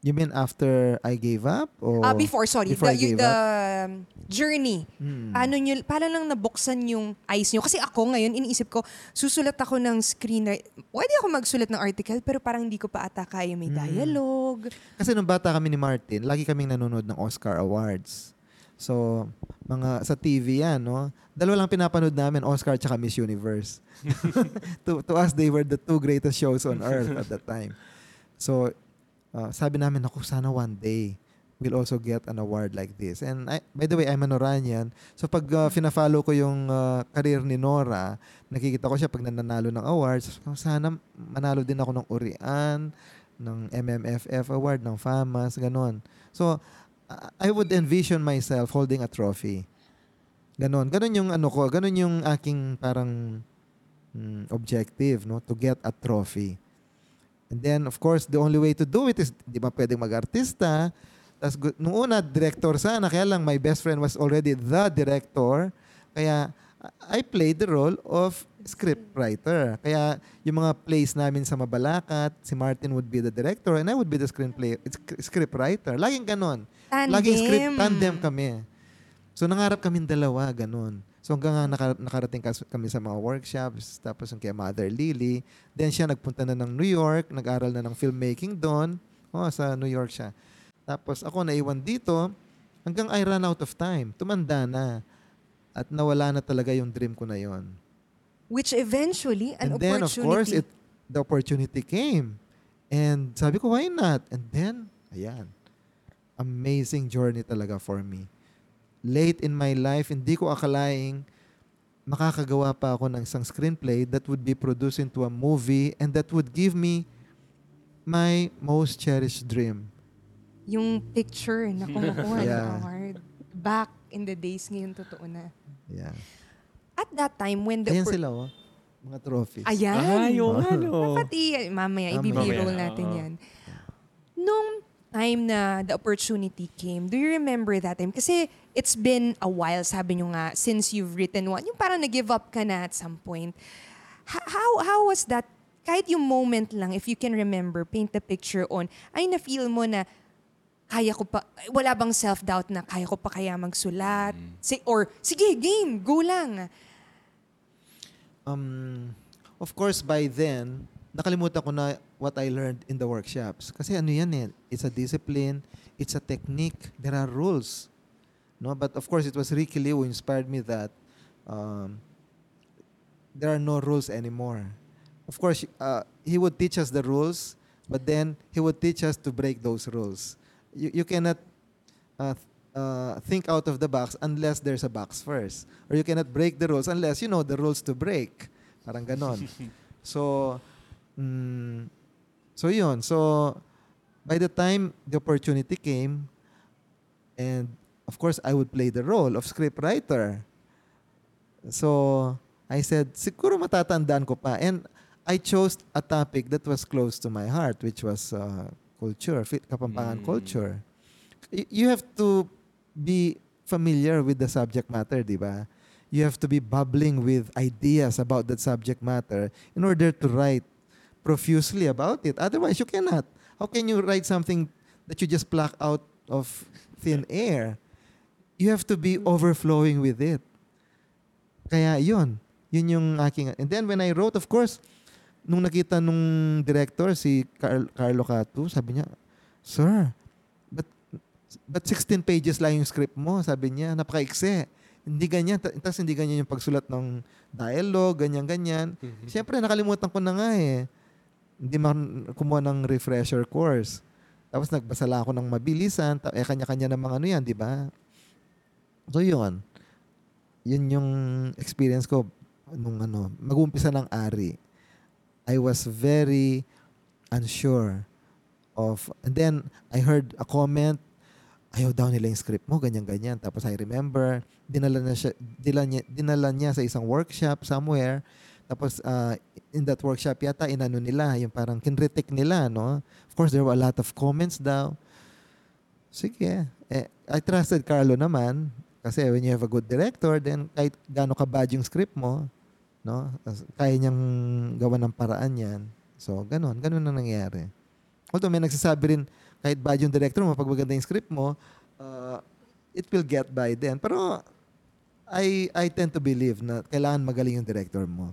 Speaker 3: You mean after I gave up? Or
Speaker 1: Ah, before, sorry.
Speaker 3: Before
Speaker 1: the,
Speaker 3: I gave
Speaker 1: the
Speaker 3: up?
Speaker 1: journey.
Speaker 3: Mm.
Speaker 1: Paano nyo, paano lang nabuksan yung eyes nyo? Kasi ako ngayon, iniisip ko, susulat ako ng screenwriter. Pwede ako magsulat ng article, pero parang hindi ko pa ata kaya may
Speaker 3: Mm.
Speaker 1: dialogue.
Speaker 3: Kasi nung bata kami ni Martin, lagi kaming nanonood ng Oscar Awards. So, mga sa TV yan, no? Dalawa lang pinapanood namin, Oscar at Miss Universe. [laughs] to, to us, they were the two greatest shows on earth at that time. So, uh, sabi namin, ako sana one day we'll also get an award like this. And I, by the way, I'm an Oranian. So pag uh, fina-follow ko yung uh, career ni Nora, nakikita ko siya pag nananalo ng awards. So, sana manalo din ako ng Urian, ng MMFF award, ng FAMAS, ganon. So, I would envision myself holding a trophy. Ganon. Ganon yung ano ko, ganon yung aking parang mm, objective, no? To get a trophy. And then, of course, the only way to do it is, di ba pwedeng mag-artista. Tapos, nung una, director sana. Kaya lang, my best friend was already the director. Kaya, I played the role of script writer. Kaya, yung mga plays namin sa Mabalacat, si Martin would be the director and I would be the screenplay, script writer. Laging ganon.
Speaker 1: Tandem.
Speaker 3: Laging script tandem kami. So, nangarap kami dalawa, ganon. So hanggang nga naka- nakarating kas- kami sa mga workshops, tapos yung kay Mother Lily. Then siya nagpunta na ng New York, nag-aral na ng filmmaking doon. Oh, sa New York siya. Tapos ako naiwan dito, hanggang I ran out of time. Tumanda na. At nawala na talaga yung dream ko na yon.
Speaker 1: Which eventually, an
Speaker 3: And then, of
Speaker 1: opportunity.
Speaker 3: course, it, the opportunity came. And sabi ko, why not? And then, ayan. Amazing journey talaga for me. Late in my life, hindi ko akalaing makakagawa pa ako ng isang screenplay that would be produced into a movie and that would give me my most cherished dream.
Speaker 1: yung picture na kumukuha ng
Speaker 3: Yeah.
Speaker 1: award. Back in the days, ngayon totoo na.
Speaker 3: Yeah.
Speaker 1: At that time, when the...
Speaker 3: Ayan sila, oh. Mga trophies.
Speaker 1: Ayan.
Speaker 2: Ay, yung ano.
Speaker 1: Dapat i- mamaya,
Speaker 3: Mamaya,
Speaker 1: natin
Speaker 2: oo.
Speaker 1: yan. Nung time na the opportunity came, do you remember that time? Kasi it's been a while, sabi nyo nga, since you've written one. Yung parang nag-give up ka na at some point. H- how, how was that? Kahit yung moment lang, if you can remember, paint the picture on, ay na-feel mo na, kaya ko pa, wala bang self-doubt na kaya ko pa kaya magsulat? Si, or, sige, game, go lang.
Speaker 3: Um, of course, by then, nakalimutan ko na what I learned in the workshops. Kasi ano yan eh, it's a discipline, it's a technique, there are rules. No, but of course, it was Ricky Lee who inspired me that um, there are no rules anymore. Of course, uh, he would teach us the rules, but then he would teach us to break those rules. You, you cannot uh, uh, think out of the box unless there's a box first. Or you cannot break the rules unless you know the rules to break. Parang ganon. [laughs] so, mm, so yun. So, by the time the opportunity came, and of course, I would play the role of scriptwriter. So, I said, siguro matatandaan ko pa. And I chose a topic that was close to my heart, which was uh, culture, fit Kapampangan
Speaker 2: Mm.
Speaker 3: culture. Y- you have to be familiar with the subject matter, di ba? You have to be bubbling with ideas about that subject matter in order to write profusely about it. Otherwise, you cannot. How can you write something that you just pluck out of thin air? You have to be overflowing with it. Kaya yun. Yun yung aking... And then when I wrote, of course, nung nakita nung director, si Carl, Carlo Catu, sabi niya, Sir, but 16 pages lang yung script mo. Sabi niya, napakaikse. Hindi ganyan. Ta- Tapos hindi ganyan yung pagsulat ng dialogue, ganyan-ganyan. Siyempre, nakalimutan ko na nga eh. Hindi man kumuha ng refresher course. Tapos nagbasa lang ako ng mabilisan. Eh, kanya-kanya ng mga ano yan, di ba? So, yun. Yun yung experience ko nung ano, mag-umpisa ng Ari. I was very unsure of, and then I heard a comment, ayaw daw nila yung script mo, ganyan-ganyan. Tapos I remember, dinala, na siya, dinala, niya, dinala niya sa isang workshop somewhere. Tapos uh, in that workshop yata, inano nila, yung parang kinritik nila, no? Of course, there were a lot of comments daw. Sige. Eh, I trusted Carlo naman. Kasi when you have a good director, then kahit gaano ka bad yung script mo, no? Kaya niyang gawa ng paraan yan. So, ganun. Ganun na nangyari. Although may nagsasabi rin, kahit bad yung director mo, pag maganda yung script mo, uh, it will get by then. Pero, I, I tend to believe na kailangan magaling yung director mo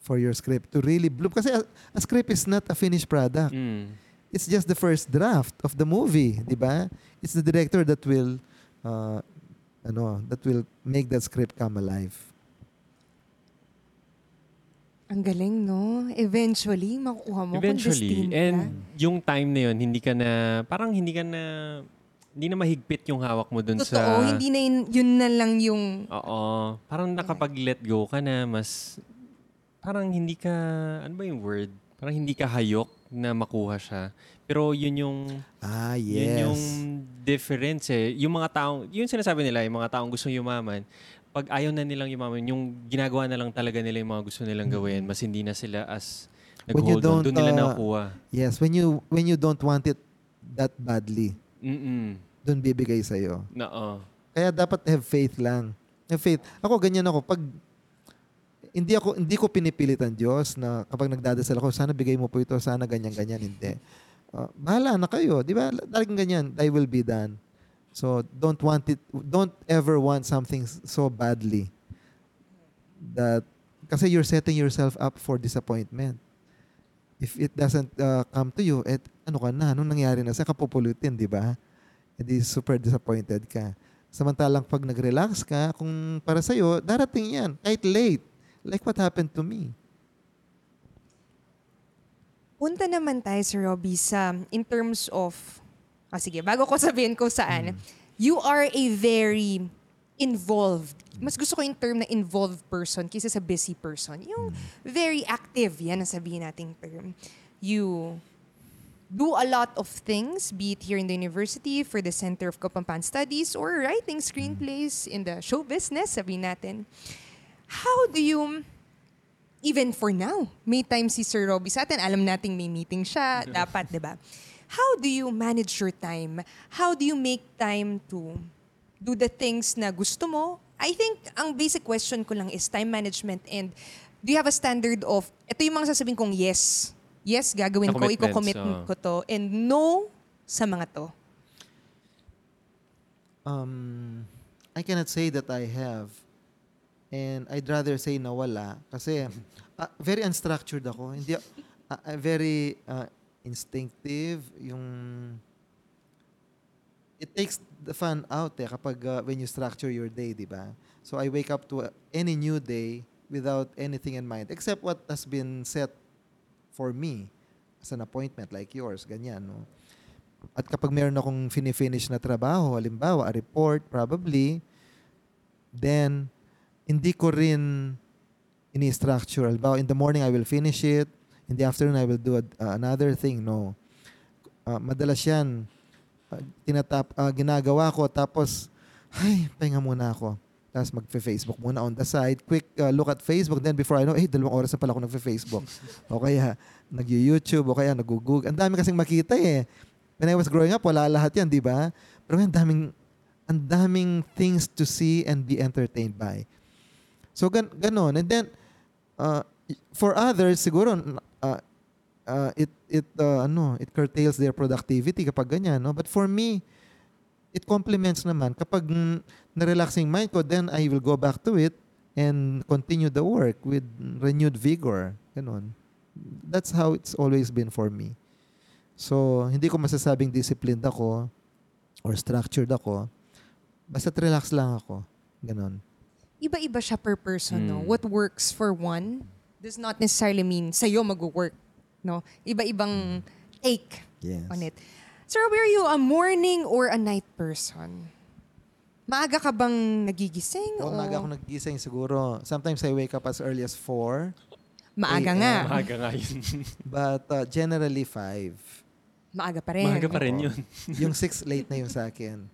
Speaker 3: for your script to really bloom. Kasi a, a script is not a finished product.
Speaker 2: Mm.
Speaker 3: It's just the first draft of the movie, di ba? It's the director that will, uh, ano, that will make that script come alive.
Speaker 1: Ang galing, no? Eventually, makukuha mo
Speaker 2: Eventually.
Speaker 1: kung destined ka.
Speaker 2: And yung time na yun, hindi ka na, parang hindi ka na, hindi na mahigpit yung hawak mo dun
Speaker 1: Totoo,
Speaker 2: sa...
Speaker 1: hindi na yun, yun na lang yung...
Speaker 2: Oo. Parang nakapag-let go ka na, mas... Parang hindi ka... Ano ba yung word? Parang hindi ka hayok na makuha siya. Pero yun yung...
Speaker 3: Ah,
Speaker 2: Yun
Speaker 3: yes.
Speaker 2: yung difference eh. Yung mga taong... Yung sinasabi nila, yung mga taong gusto yumaman, pag ayaw na nilang yumaman, yung ginagawa na lang talaga nila yung mga gusto nilang gawin, mas hindi na sila as nag-hold on. Doon nila
Speaker 3: uh,
Speaker 2: nakuha.
Speaker 3: Yes, when you when you don't want it that badly,
Speaker 2: Mm-mm.
Speaker 3: doon bibigay sa'yo.
Speaker 2: Oh.
Speaker 3: Kaya dapat have faith lang. Have faith. Ako ganyan ako pag hindi ako hindi ko pinipilit ang Diyos na kapag nagdadasal ako, sana bigay mo po ito, sana ganyan ganyan hindi. Uh, bahala na kayo, 'di ba? Talagang ganyan, thy will be done. So don't want it don't ever want something so badly that kasi you're setting yourself up for disappointment. If it doesn't uh, come to you, et ano ka na, anong nangyari na sa kapupulutin, di ba? Edi super disappointed ka. Samantalang pag nag-relax ka, kung para sa'yo, darating yan, kahit late. Like what happened to me.
Speaker 1: Punta naman tayo, Sir Robbie, sa in terms of... Ah, sige, bago ko sabihin ko saan. You are a very involved. Mas gusto ko yung term na involved person kaysa sa busy person. Yung very active, yan ang sabihin nating term. You do a lot of things, be it here in the university, for the Center of Kapampan Studies, or writing screenplays in the show business, sabihin natin. How do you even for now, may time si Sir Robbie sa atin. Alam nating may meeting siya. Dapat, di ba? How do you manage your time? How do you make time to do the things na gusto mo? I think ang basic question ko lang is time management and do you have a standard of, ito yung mga sasabihin kong yes. Yes, gagawin ko, iko-commit
Speaker 2: oo.
Speaker 1: ko to. And no sa mga to.
Speaker 3: Um, I cannot say that I have. And I'd rather say na wala. Kasi uh, [laughs] very unstructured ako. Hindi, uh, uh, very uh, instinctive. Yung... It takes the fun out eh kapag uh, when you structure your day, di ba? So I wake up to uh, any new day without anything in mind except what has been set for me as an appointment like yours, ganyan, no? At kapag meron akong fini-finish na trabaho, halimbawa, a report, probably, then, hindi ko rin ini-structure. Halimbawa, in the morning, I will finish it. In the afternoon, I will do a- uh, another thing. No. Uh, madalas yan, uh, tinatap, uh, ginagawa ko, tapos, ay, pahinga muna ako. Tapos magfe-Facebook muna on the side. Quick uh, look at Facebook. Then before I know, eh, dalawang oras na pala ako nagfe-Facebook. o kaya, nag-YouTube, o kaya nag-Google. Ang dami kasing makita eh. When I was growing up, wala lahat yan, di ba? Pero ngayon, daming, ang daming things to see and be entertained by. So, gan ganon. And then, uh, for others, siguro, uh, it, it, uh, ano, it curtails their productivity kapag ganyan, no? But for me, it complements naman. Kapag mm, na-relaxing mind ko, then I will go back to it and continue the work with renewed vigor. Ganon. That's how it's always been for me. So, hindi ko masasabing disciplined ako or structured ako. Basta relax lang ako. Ganon.
Speaker 1: Iba-iba siya per person, no?
Speaker 2: Mm.
Speaker 1: What works for one does not necessarily mean sa'yo mag-work, no? Iba-ibang take
Speaker 3: Yes.
Speaker 1: on it. Sir, were you a morning or a night person? Maaga ka bang nagigising?
Speaker 3: Oo,
Speaker 1: o
Speaker 3: maaga ako nagising siguro. Sometimes I wake up as early as 4.
Speaker 1: Maaga
Speaker 3: AM.
Speaker 1: nga.
Speaker 2: Maaga nga yun. [laughs]
Speaker 3: But uh, generally 5.
Speaker 1: Maaga pa rin.
Speaker 2: Maaga pa rin
Speaker 3: Oo.
Speaker 2: yun. [laughs]
Speaker 3: yung 6 late na yung sa akin.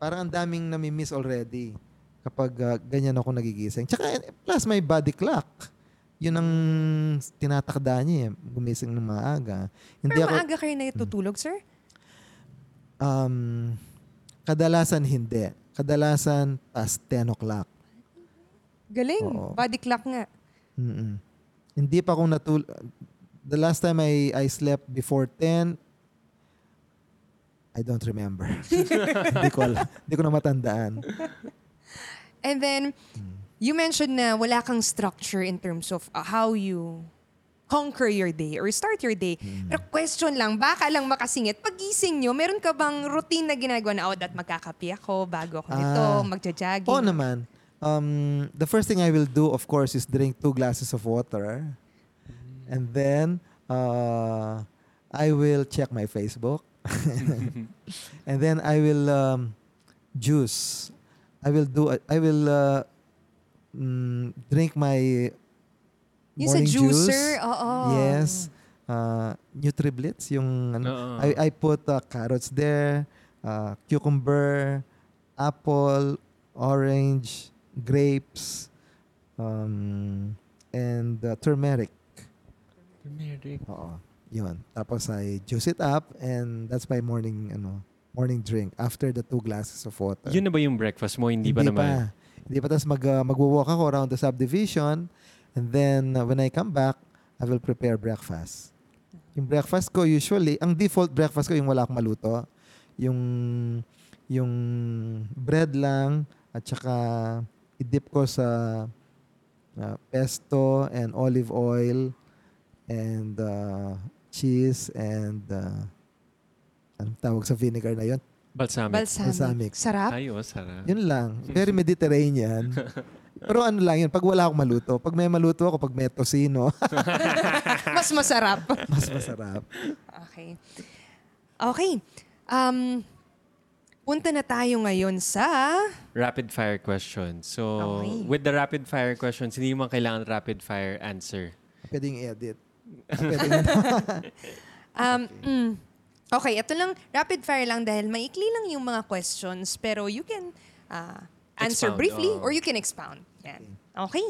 Speaker 3: Parang ang daming nami-miss already kapag uh, ganyan ako nagigising. Tsaka plus my body clock. Yun ang tinatakda niya eh, gumising ng maaga. Hindi
Speaker 1: Pero
Speaker 3: ako,
Speaker 1: maaga kayo natutulog, sir?
Speaker 3: um, kadalasan hindi. Kadalasan past 10 o'clock.
Speaker 1: Galing.
Speaker 3: Oo.
Speaker 1: Body clock nga.
Speaker 3: Mm-mm. Hindi pa akong natul... The last time I, I slept before 10, I don't remember. [laughs] hindi ko alam. Hindi ko na matandaan.
Speaker 1: And then,
Speaker 3: Hmm.
Speaker 1: You mentioned na wala kang structure in terms of uh, how you conquer your day or start your day.
Speaker 3: Hmm.
Speaker 1: Pero question lang, baka lang makasingit. Pagising nyo, meron ka bang routine na ginagawa na, oh, that magkakapi ako bago ako nito,
Speaker 3: Ah.
Speaker 1: magja-jogging?
Speaker 3: Oo naman. um, the first thing I will do, of course, is drink two glasses of water. And then uh, I will check my Facebook. [laughs] and then I will um, juice. I will do. I will uh, mm, drink my
Speaker 1: Yung sa
Speaker 3: morning
Speaker 1: juicer,
Speaker 3: juice.
Speaker 1: oo.
Speaker 3: Yes. Uh, Nutriblitz, yung ano,
Speaker 2: Oo.
Speaker 3: I, I put uh, carrots there, uh, cucumber, apple, orange, grapes, um, and uh, turmeric.
Speaker 2: Turmeric.
Speaker 3: Oo. Yun. Tapos I juice it up and that's my morning ano morning drink after the two glasses of water.
Speaker 2: Yun na ba yung breakfast mo? Hindi, pa naman.
Speaker 3: Hindi pa. Tapos mag, uh, magwo-walk ako around the subdivision and then uh, when I come back, I will prepare breakfast. Yung breakfast ko usually, ang default breakfast ko yung wala akong maluto. Yung yung bread lang at saka i-dip ko sa uh, pesto and olive oil and uh, cheese and uh, anong tawag sa vinegar na yon?
Speaker 2: Balsamic.
Speaker 1: Balsamic.
Speaker 3: Balsamic.
Speaker 1: Sarap.
Speaker 2: Ay, oh, sarap.
Speaker 3: Yun lang. Very Mediterranean. [laughs] Pero ano lang yun, pag wala akong maluto. Pag may maluto ako, pag may tosino, [laughs]
Speaker 1: Mas masarap. [laughs]
Speaker 3: mas masarap.
Speaker 1: Okay. Okay. Um, punta na tayo ngayon sa...
Speaker 2: Rapid fire questions. So,
Speaker 1: Okay.
Speaker 2: with the rapid fire questions, hindi mo kailangan rapid fire answer.
Speaker 3: Pwedeng i-edit. Pwedeng
Speaker 1: Um, mm, okay, ito lang, rapid fire lang dahil maikli lang yung mga questions pero you can uh, answer
Speaker 2: Expound,
Speaker 1: briefly
Speaker 2: oo.
Speaker 1: or you can expound. Yan. Okay.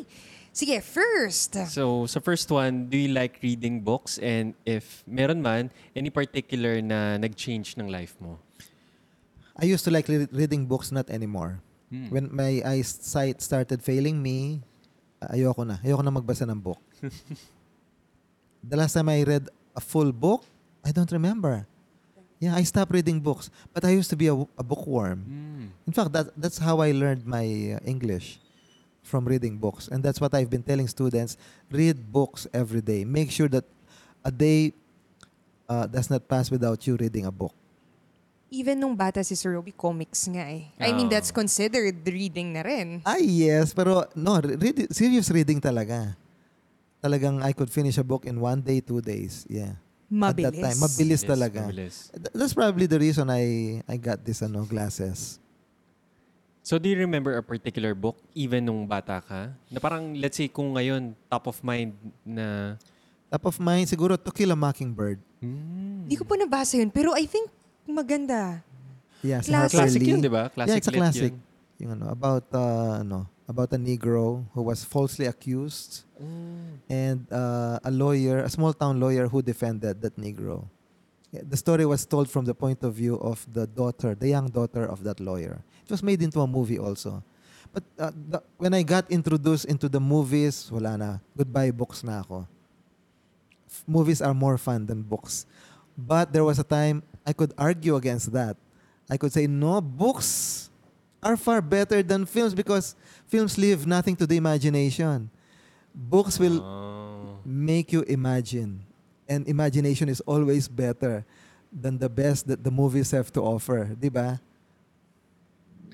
Speaker 1: Sige, first.
Speaker 2: So, sa first one, do you like reading books? And if meron man, any particular na nag-change ng life mo?
Speaker 3: I used to like re- reading books, not anymore.
Speaker 2: Hmm.
Speaker 3: When my eyesight started failing me, ayoko na. Ayoko na magbasa ng book. [laughs] the last time I read a full book, I don't remember. Yeah, I stopped reading books. But I used to be a, a bookworm.
Speaker 2: Hmm.
Speaker 3: In fact, that, that's how I learned my uh, English from reading books. And that's what I've been telling students. Read books every day. Make sure that a day uh, does not pass without you reading a book.
Speaker 1: Even nung bata si Sir Roby, comics nga eh. I mean,
Speaker 2: Oo.
Speaker 1: that's considered reading na rin.
Speaker 3: Ah, yes. Pero no, read, serious reading talaga. Talagang I could finish a book in one day, two days. Yeah. At that
Speaker 1: Mabilis.
Speaker 3: time. Mabilis talaga.
Speaker 2: mabilis.
Speaker 3: Th- That's probably the reason I I got this ano glasses.
Speaker 2: So, do you remember a particular book, even nung bata ka? Na parang, let's say, kung ngayon, top of mind na...
Speaker 3: Top of mind, siguro To Kill a Mockingbird.
Speaker 2: Hmm.
Speaker 1: Hindi ko pa nabasa yun, pero I think maganda.
Speaker 3: Yeah,
Speaker 1: Classic.
Speaker 2: Classic yun, di ba? Classic
Speaker 3: yeah, it's a classic.
Speaker 2: yun.
Speaker 3: Yung ano, about uh, ano, about a Negro who was falsely accused
Speaker 2: Mm.
Speaker 3: and uh, a lawyer, a small town lawyer who defended that Negro. The story was told from the point of view of the daughter, the young daughter of that lawyer. It was made into a movie also. But uh, the, when I got introduced into the movies, wala na. Goodbye books na ako. F- movies are more fun than books. But there was a time I could argue against that. I could say, no, books are far better than films because films leave nothing to the imagination. Books will
Speaker 2: Oh.
Speaker 3: make you imagine. And imagination is always better than the best that the movies have to offer. Di ba?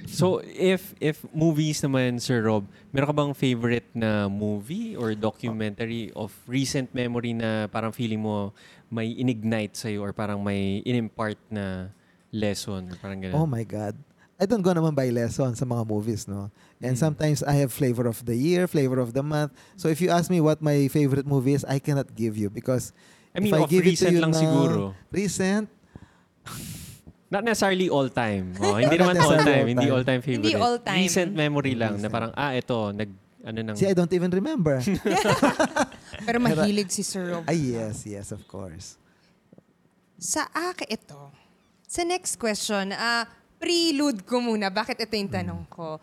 Speaker 2: So, if if movies naman, Sir Rob, meron ka bang favorite na movie or documentary of recent memory na parang feeling mo may inignite sa'yo or parang may inimpart na lesson or parang gano'n?
Speaker 3: Oh my God. I don't go naman by lesson sa mga movies, no? And
Speaker 2: Mm.
Speaker 3: sometimes I have flavor of the year, flavor of the month. So if you ask me what my favorite movie is, I cannot give you because
Speaker 2: I mean,
Speaker 3: if I give it to
Speaker 2: recent
Speaker 3: you
Speaker 2: lang
Speaker 3: now-
Speaker 2: siguro.
Speaker 3: recent,
Speaker 2: Not necessarily all time. Oh, [laughs] hindi
Speaker 3: Not
Speaker 2: naman all time.
Speaker 3: all
Speaker 2: Hindi
Speaker 3: time.
Speaker 2: all time favorite.
Speaker 1: Hindi all time.
Speaker 2: Recent memory lang na
Speaker 3: Recent.
Speaker 2: parang, ah, ito, nag, ano nang...
Speaker 3: see, I don't even remember. [laughs] [laughs]
Speaker 1: Pero mahilig si Sir Rob.
Speaker 3: ah, yes, yes, of course.
Speaker 1: Sa akin ito. Sa next question, ah prelude ko muna. Bakit ito yung tanong ko?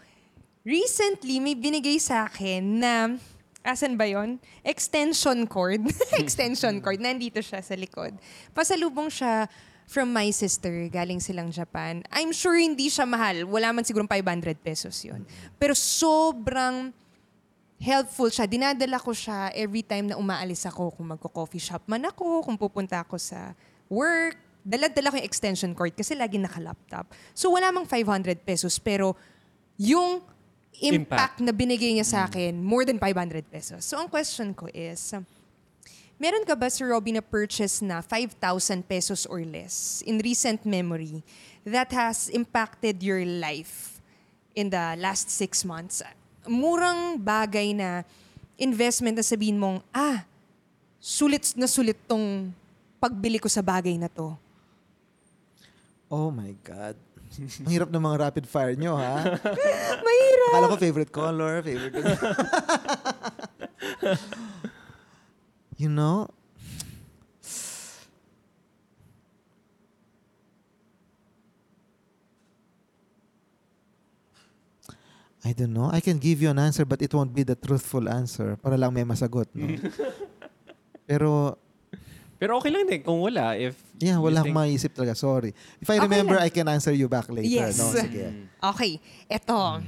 Speaker 1: Recently, may binigay sa akin na, asan ba yon? Extension cord. [laughs] Extension cord. Nandito siya sa likod. Pasalubong siya from my sister. Galing silang Japan. I'm sure hindi siya mahal. Wala man siguro 500 pesos yon. Pero sobrang helpful siya. Dinadala ko siya every time na umaalis ako. Kung magko-coffee shop man ako, kung pupunta ako sa work. Dala-dala ko yung extension cord kasi lagi naka-laptop. So wala mang 500 pesos pero yung impact, na binigay niya sa akin, more than 500 pesos. So, ang question ko is, meron ka ba, Sir Robbie, na purchase na 5,000 pesos or less in recent memory that has impacted your life in the last six months? Murang bagay na investment na sabihin mong, ah, sulit na sulit tong pagbili ko sa bagay na to.
Speaker 3: Oh my God. [laughs] Ang hirap ng mga rapid fire nyo, ha? [laughs]
Speaker 1: Mahirap.
Speaker 3: Akala ko favorite color, favorite... [laughs] you know, I don't know. I can give you an answer but it won't be the truthful answer para lang may masagot. No? Pero,
Speaker 2: Pero okay lang din kung wala. If
Speaker 3: yeah, wala
Speaker 2: think-
Speaker 3: akong maisip talaga. Sorry. If I
Speaker 1: Okay
Speaker 3: remember,
Speaker 1: lang.
Speaker 3: I can answer you back later.
Speaker 1: Yes.
Speaker 3: No, sige.
Speaker 1: Okay, eto.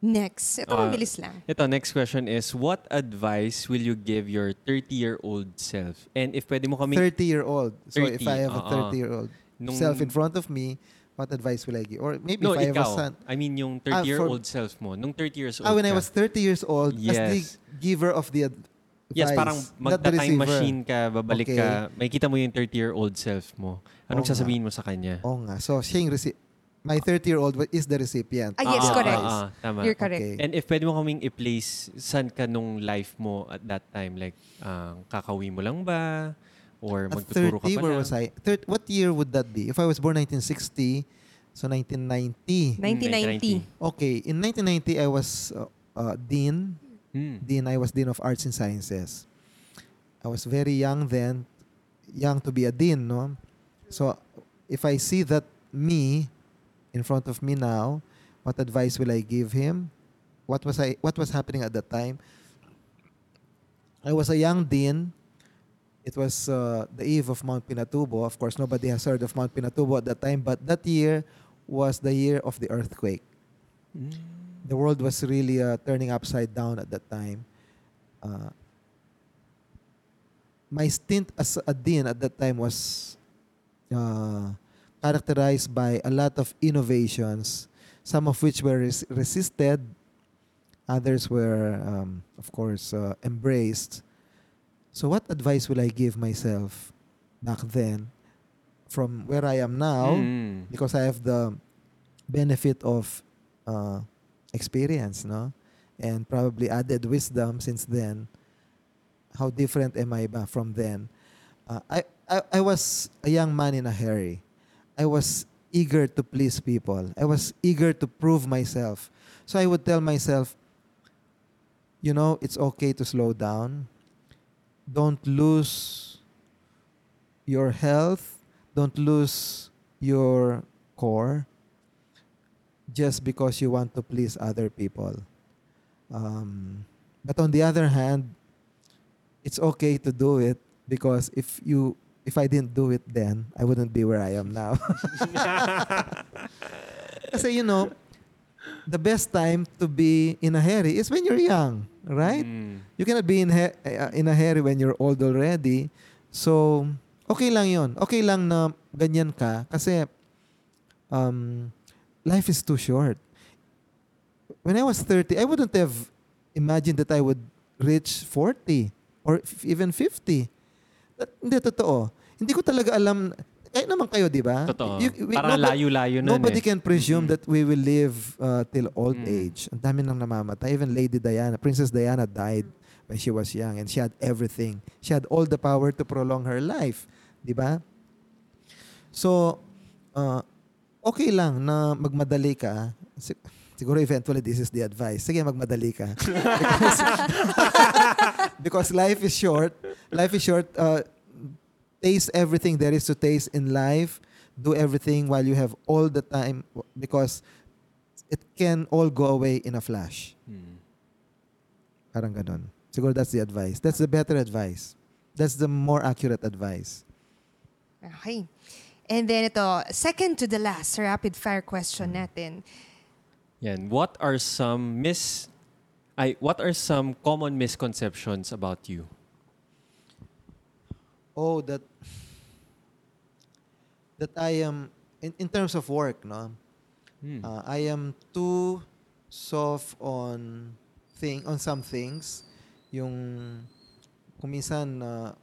Speaker 1: Next. Ito,
Speaker 2: Ah,
Speaker 1: mabilis lang.
Speaker 2: Ito, next question is, what advice will you give your 30-year-old self? And if pwede mo kami...
Speaker 3: 30-year-old. So if
Speaker 2: 30,
Speaker 3: I have a
Speaker 2: oo.
Speaker 3: 30-year-old
Speaker 2: Nung-
Speaker 3: self in front of me, what advice will I give? Or maybe
Speaker 2: no,
Speaker 3: if I have a
Speaker 2: ikaw.
Speaker 3: son.
Speaker 2: I mean, yung
Speaker 3: Ah,
Speaker 2: 30-year-old self mo. Nung 30 years old
Speaker 3: Ah, when I
Speaker 2: ka.
Speaker 3: was 30 years old, as the
Speaker 2: Yes.
Speaker 3: giver of the advice.
Speaker 2: Yes, parang magta-time machine ka, babalik
Speaker 3: Okay.
Speaker 2: ka, may kita mo yung 30-year-old self mo. Anong
Speaker 3: Oo nga.
Speaker 2: sasabihin mo sa kanya?
Speaker 3: Oo nga. So, siya yung reci- My 30-year-old is the recipient.
Speaker 1: Ah, yes,
Speaker 2: Ah,
Speaker 1: correct.
Speaker 2: ah, ah, tama.
Speaker 1: You're correct.
Speaker 3: Okay.
Speaker 2: And if pwede mo kaming i-place, saan ka nung life mo at that time? Like, ah, kakawi mo lang ba? Or
Speaker 3: At
Speaker 2: magtuturo ka
Speaker 3: 30,
Speaker 2: pa
Speaker 3: where
Speaker 2: lang?
Speaker 3: was I? Thir- what year would that be? If I was born 1960, so 1990.
Speaker 1: 1990.
Speaker 3: Okay, in 1990, I was uh, uh, dean.
Speaker 2: Hmm.
Speaker 3: Dean, I was Dean of Arts and Sciences. I was very young then, young to be a dean, no? So, if I see that me in front of me now, what advice will I give him? What was I what was happening at that time? I was a young dean. It was uh, the eve of Mount Pinatubo. Of course, nobody has heard of Mount Pinatubo at that time, but that year was the year of the earthquake the world was really uh, turning upside down at that time. Uh, my stint as a dean at that time was uh, characterized by a lot of innovations, some of which were res- resisted, others were, um, of course, uh, embraced. So, what advice will I give myself back then from where I am now?
Speaker 2: Hmm.
Speaker 3: because I have the benefit of uh, experience, no, and probably added wisdom since then. How different am I ba from then? Uh, I, I I was a young man in a hurry. I was eager to please people. I was eager to prove myself. So I would tell myself, you know, it's okay to slow down. Don't lose your health. Don't lose your core just because you want to please other people. Um, but on the other hand, it's okay to do it because if you if I didn't do it then, I wouldn't be where I am now. [laughs] Kasi you know, the best time to be in a hurry is when you're young, right?
Speaker 2: Hmm.
Speaker 3: You cannot be in he- uh, in a hurry when you're old already. So, okay lang 'yon. Okay lang na ganyan ka kasi um, life is too short. When I was 30, I wouldn't have imagined that I would reach 40 or f- even 50. That- hindi, totoo. Hindi ko talaga alam, kahit naman kayo, di ba?
Speaker 2: Totoo.
Speaker 3: You- we-
Speaker 2: Parang layo-layo nun
Speaker 3: Nobody
Speaker 2: eh.
Speaker 3: can presume
Speaker 2: Mhm.
Speaker 3: that we will live uh, till old
Speaker 2: Mm.
Speaker 3: age. Ang dami nang namamatay. Even Lady Diana, Princess Diana died when she was young and she had everything. She had all the power to prolong her life. Di ba? So, uh, okay lang na magmadali ka. Si- siguro eventually this is the advice. Sige, magmadali ka. [laughs] because, [laughs] because life is short. Life is short. Uh, taste everything there is to taste in life. Do everything while you have all the time because it can all go away in a flash.
Speaker 2: Hmm.
Speaker 3: Parang ganun. Siguro that's the advice. That's the better advice. That's the more accurate advice.
Speaker 1: Okay. And then ito, second to the last rapid fire question natin.
Speaker 2: Yan. What are some mis ay what are some common misconceptions about you?
Speaker 3: Oh, that that I am in, in terms of work, no.
Speaker 2: Hmm.
Speaker 3: Uh, I am too soft on thing on some things. Yung kung minsan uh,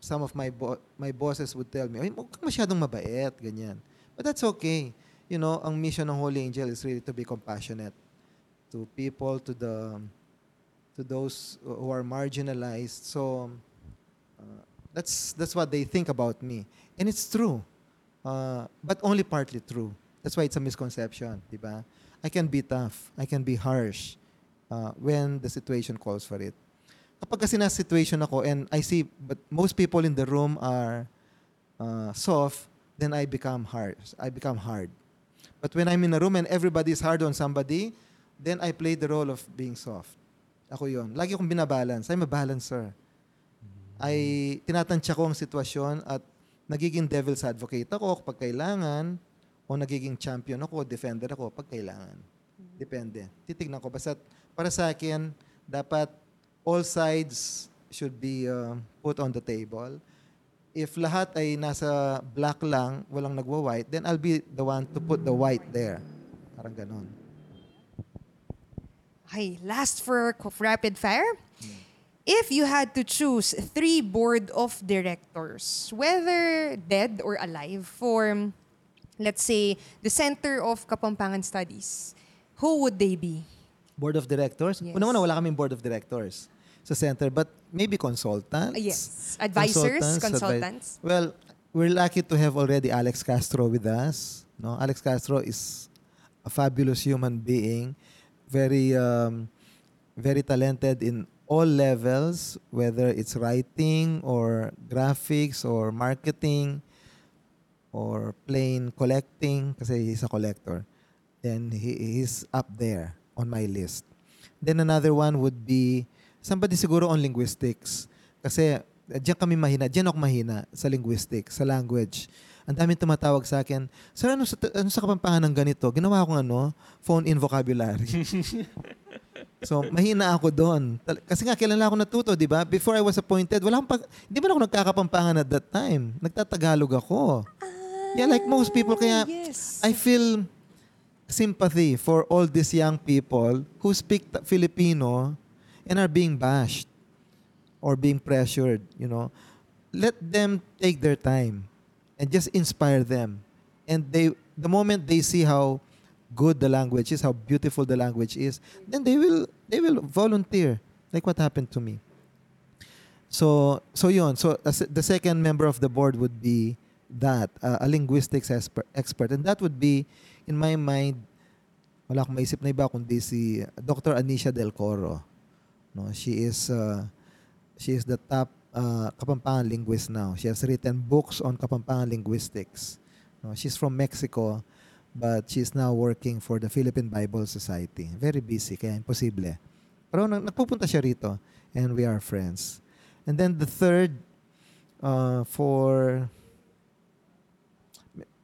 Speaker 3: some of my bo- my bosses would tell me, "Ay, huwag kang masyadong mabait," ganyan. But that's okay. You know, ang mission ng Holy Angel is really to be compassionate to people, to the to those who are marginalized. So uh, that's that's what they think about me, and it's true, uh, but only partly true. That's why it's a misconception, di ba? I can be tough, I can be harsh uh, when the situation calls for it. Kapag kasi na situation ako and I see, but most people in the room are uh, soft, then I become hard. I become hard. But when I'm in a room and everybody's hard on somebody, then I play the role of being soft. Ako yon. Lagi akong binabalance. I'm a balancer. Ay tinatansya ko ang sitwasyon at nagiging devil's advocate ako kapag kailangan o nagiging champion ako, defender ako pag kailangan. Depende. Titignan ko. Basta para sa akin, dapat all sides should be uh, put on the table. If lahat ay nasa black lang, walang nagwa-white, then I'll be the one to put the white there. Parang ganon.
Speaker 1: Okay, last for rapid fire. If you had to choose three board of directors, whether dead or alive, for, let's say, the Center of Kapampangan Studies, who would they be?
Speaker 3: Board of directors?
Speaker 1: Yes.
Speaker 3: Una-una, wala kaming board of directors sa center, but maybe consultants.
Speaker 1: Yes. Advisors,
Speaker 3: advi-
Speaker 1: consultants.
Speaker 3: well, we're lucky to have already Alex Castro with us. No, Alex Castro is a fabulous human being, very, um, very talented in all levels, whether it's writing or graphics or marketing or plain collecting, kasi he's a collector. Then he he's up there on my list. Then another one would be somebody siguro on linguistics. Kasi eh, diyan kami mahina, diyan ako mahina sa linguistics, sa language. Ang daming tumatawag sa akin, Sir, ano sa, ano sa kapampangan ng ganito? Ginawa ko ano, phone-in vocabulary. [laughs] so, mahina ako doon. Kasi nga, kailan lang ako natuto, di ba? Before I was appointed, wala akong pag... Hindi man ako nagkakapampangan at that time. Nagtatagalog ako. Yeah, like most people, kaya
Speaker 1: yes.
Speaker 3: I feel sympathy for all these young people who speak Filipino and are being bashed or being pressured, you know. Let them take their time and just inspire them. And they the moment they see how good the language is, how beautiful the language is, then they will they will volunteer like what happened to me. So so yon. So the second member of the board would be that uh, a linguistics expert, expert and that would be in my mind wala akong maisip na iba kundi si Dr. Anisha Del Coro. No, she is uh, she is the top uh, Kapampangan linguist now. She has written books on Kapampangan linguistics. No, she's from Mexico but she's now working for the Philippine Bible Society. Very busy kaya imposible. Pero nag- nagpupunta siya rito and we are friends. And then the third uh, for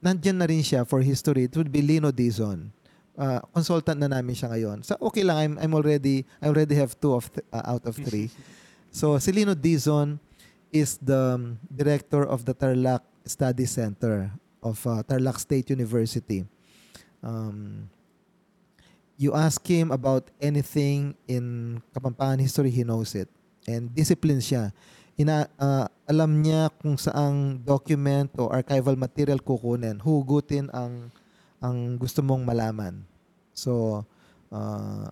Speaker 3: nandyan na rin siya for history, it would be Lino Dizon. Uh, consultant na namin siya ngayon. So okay lang, I'm, I'm already, I already have two of th- uh, out of three. [laughs] so si Lino Dizon is the um, director of the Tarlac Study Center of uh, Tarlac State University. Um, you ask him about anything in Kapampangan history, he knows it. And discipline siya. Ina, uh, alam niya kung saang document o archival material kukunin, hugutin ang ang gusto mong malaman. So, uh,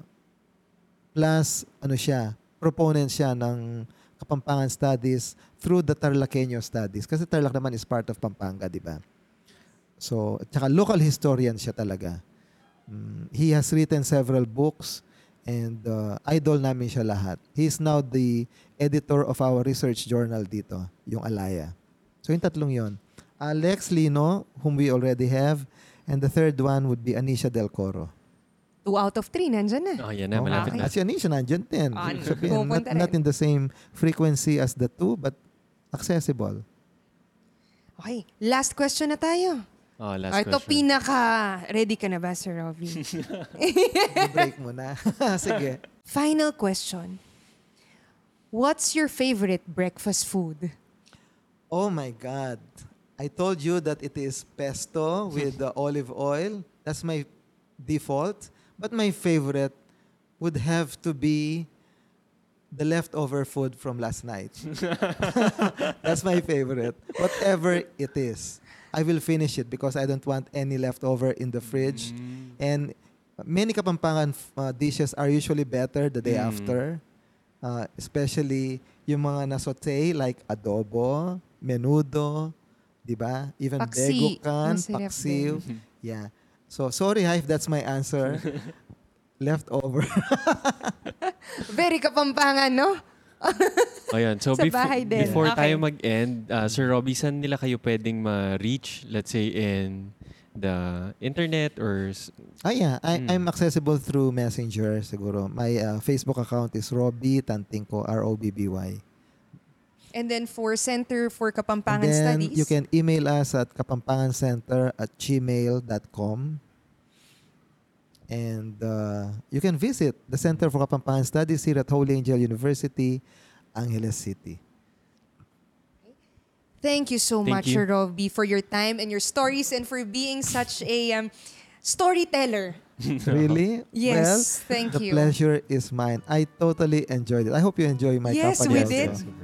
Speaker 3: plus, ano siya, proponent siya ng Kapampangan Studies through the Tarlaqueño Studies. Kasi Tarlac naman is part of Pampanga, di ba? So, at saka local historian siya talaga. Mm, he has written several books and uh, idol namin siya lahat. He is now the editor of our research journal dito, yung Alaya. So, yung tatlong yon. Alex Lino, whom we already have, and the third one would be Anisha Del Coro.
Speaker 1: Two out of three, nandyan na.
Speaker 2: Oh, yan na, malapit
Speaker 1: Okay.
Speaker 2: na.
Speaker 3: Si Anisha nandyan din. Ibig sabihin, not, not in the same frequency as the two, but accessible.
Speaker 1: Okay, last question na tayo.
Speaker 2: Oh, last
Speaker 1: Ito,
Speaker 2: question.
Speaker 1: pinaka, ready ka na ba, Sir Robbie? [laughs]
Speaker 3: break mo na. [laughs] Sige.
Speaker 1: Final question. What's your favorite breakfast food?
Speaker 3: Oh my God. I told you that it is pesto with the olive oil. That's my default. But my favorite would have to be the leftover food from last night. [laughs] That's my favorite. Whatever it is, I will finish it because I don't want any leftover in the fridge. And many Kapampangan uh, dishes are usually better the day
Speaker 2: Mm.
Speaker 3: after. Uh, especially yung mga nasote like adobo, menudo, di ba? Even
Speaker 1: Paksi.
Speaker 3: begokan, paksiw. Yeah. So, sorry ha if that's my answer. [laughs] Leftover. [laughs]
Speaker 1: Very kapampangan, no? [laughs]
Speaker 2: Ayan. So,
Speaker 1: Sa
Speaker 2: befo-
Speaker 1: bahay din.
Speaker 2: before
Speaker 1: Okay.
Speaker 2: tayo mag-end, uh, Sir Robbie, saan nila kayo pwedeng ma-reach? Let's say in the internet or... s-
Speaker 3: Ah, yeah. I,
Speaker 2: Mm.
Speaker 3: I'm accessible through Messenger, siguro. My uh, Facebook account is Robby Tantingko, R-O-B-B-Y.
Speaker 1: And then for Center for
Speaker 3: And
Speaker 1: Kapampangan
Speaker 3: then
Speaker 1: Studies.
Speaker 3: you can email us at kapampangancenter at gmail.com. And uh, you can visit the Center for Kapampangan Studies here at Holy Angel University, Angeles City.
Speaker 1: Thank you so
Speaker 2: Thank
Speaker 1: much,
Speaker 2: you.
Speaker 1: Robbie, for your time and your stories and for being such a um, storyteller. [laughs]
Speaker 3: really?
Speaker 1: Yes,
Speaker 3: well,
Speaker 1: thank
Speaker 3: the
Speaker 1: you.
Speaker 3: pleasure is mine. I totally enjoyed it. I hope you enjoy my
Speaker 1: Yes,
Speaker 3: company
Speaker 1: we
Speaker 3: also.
Speaker 1: did.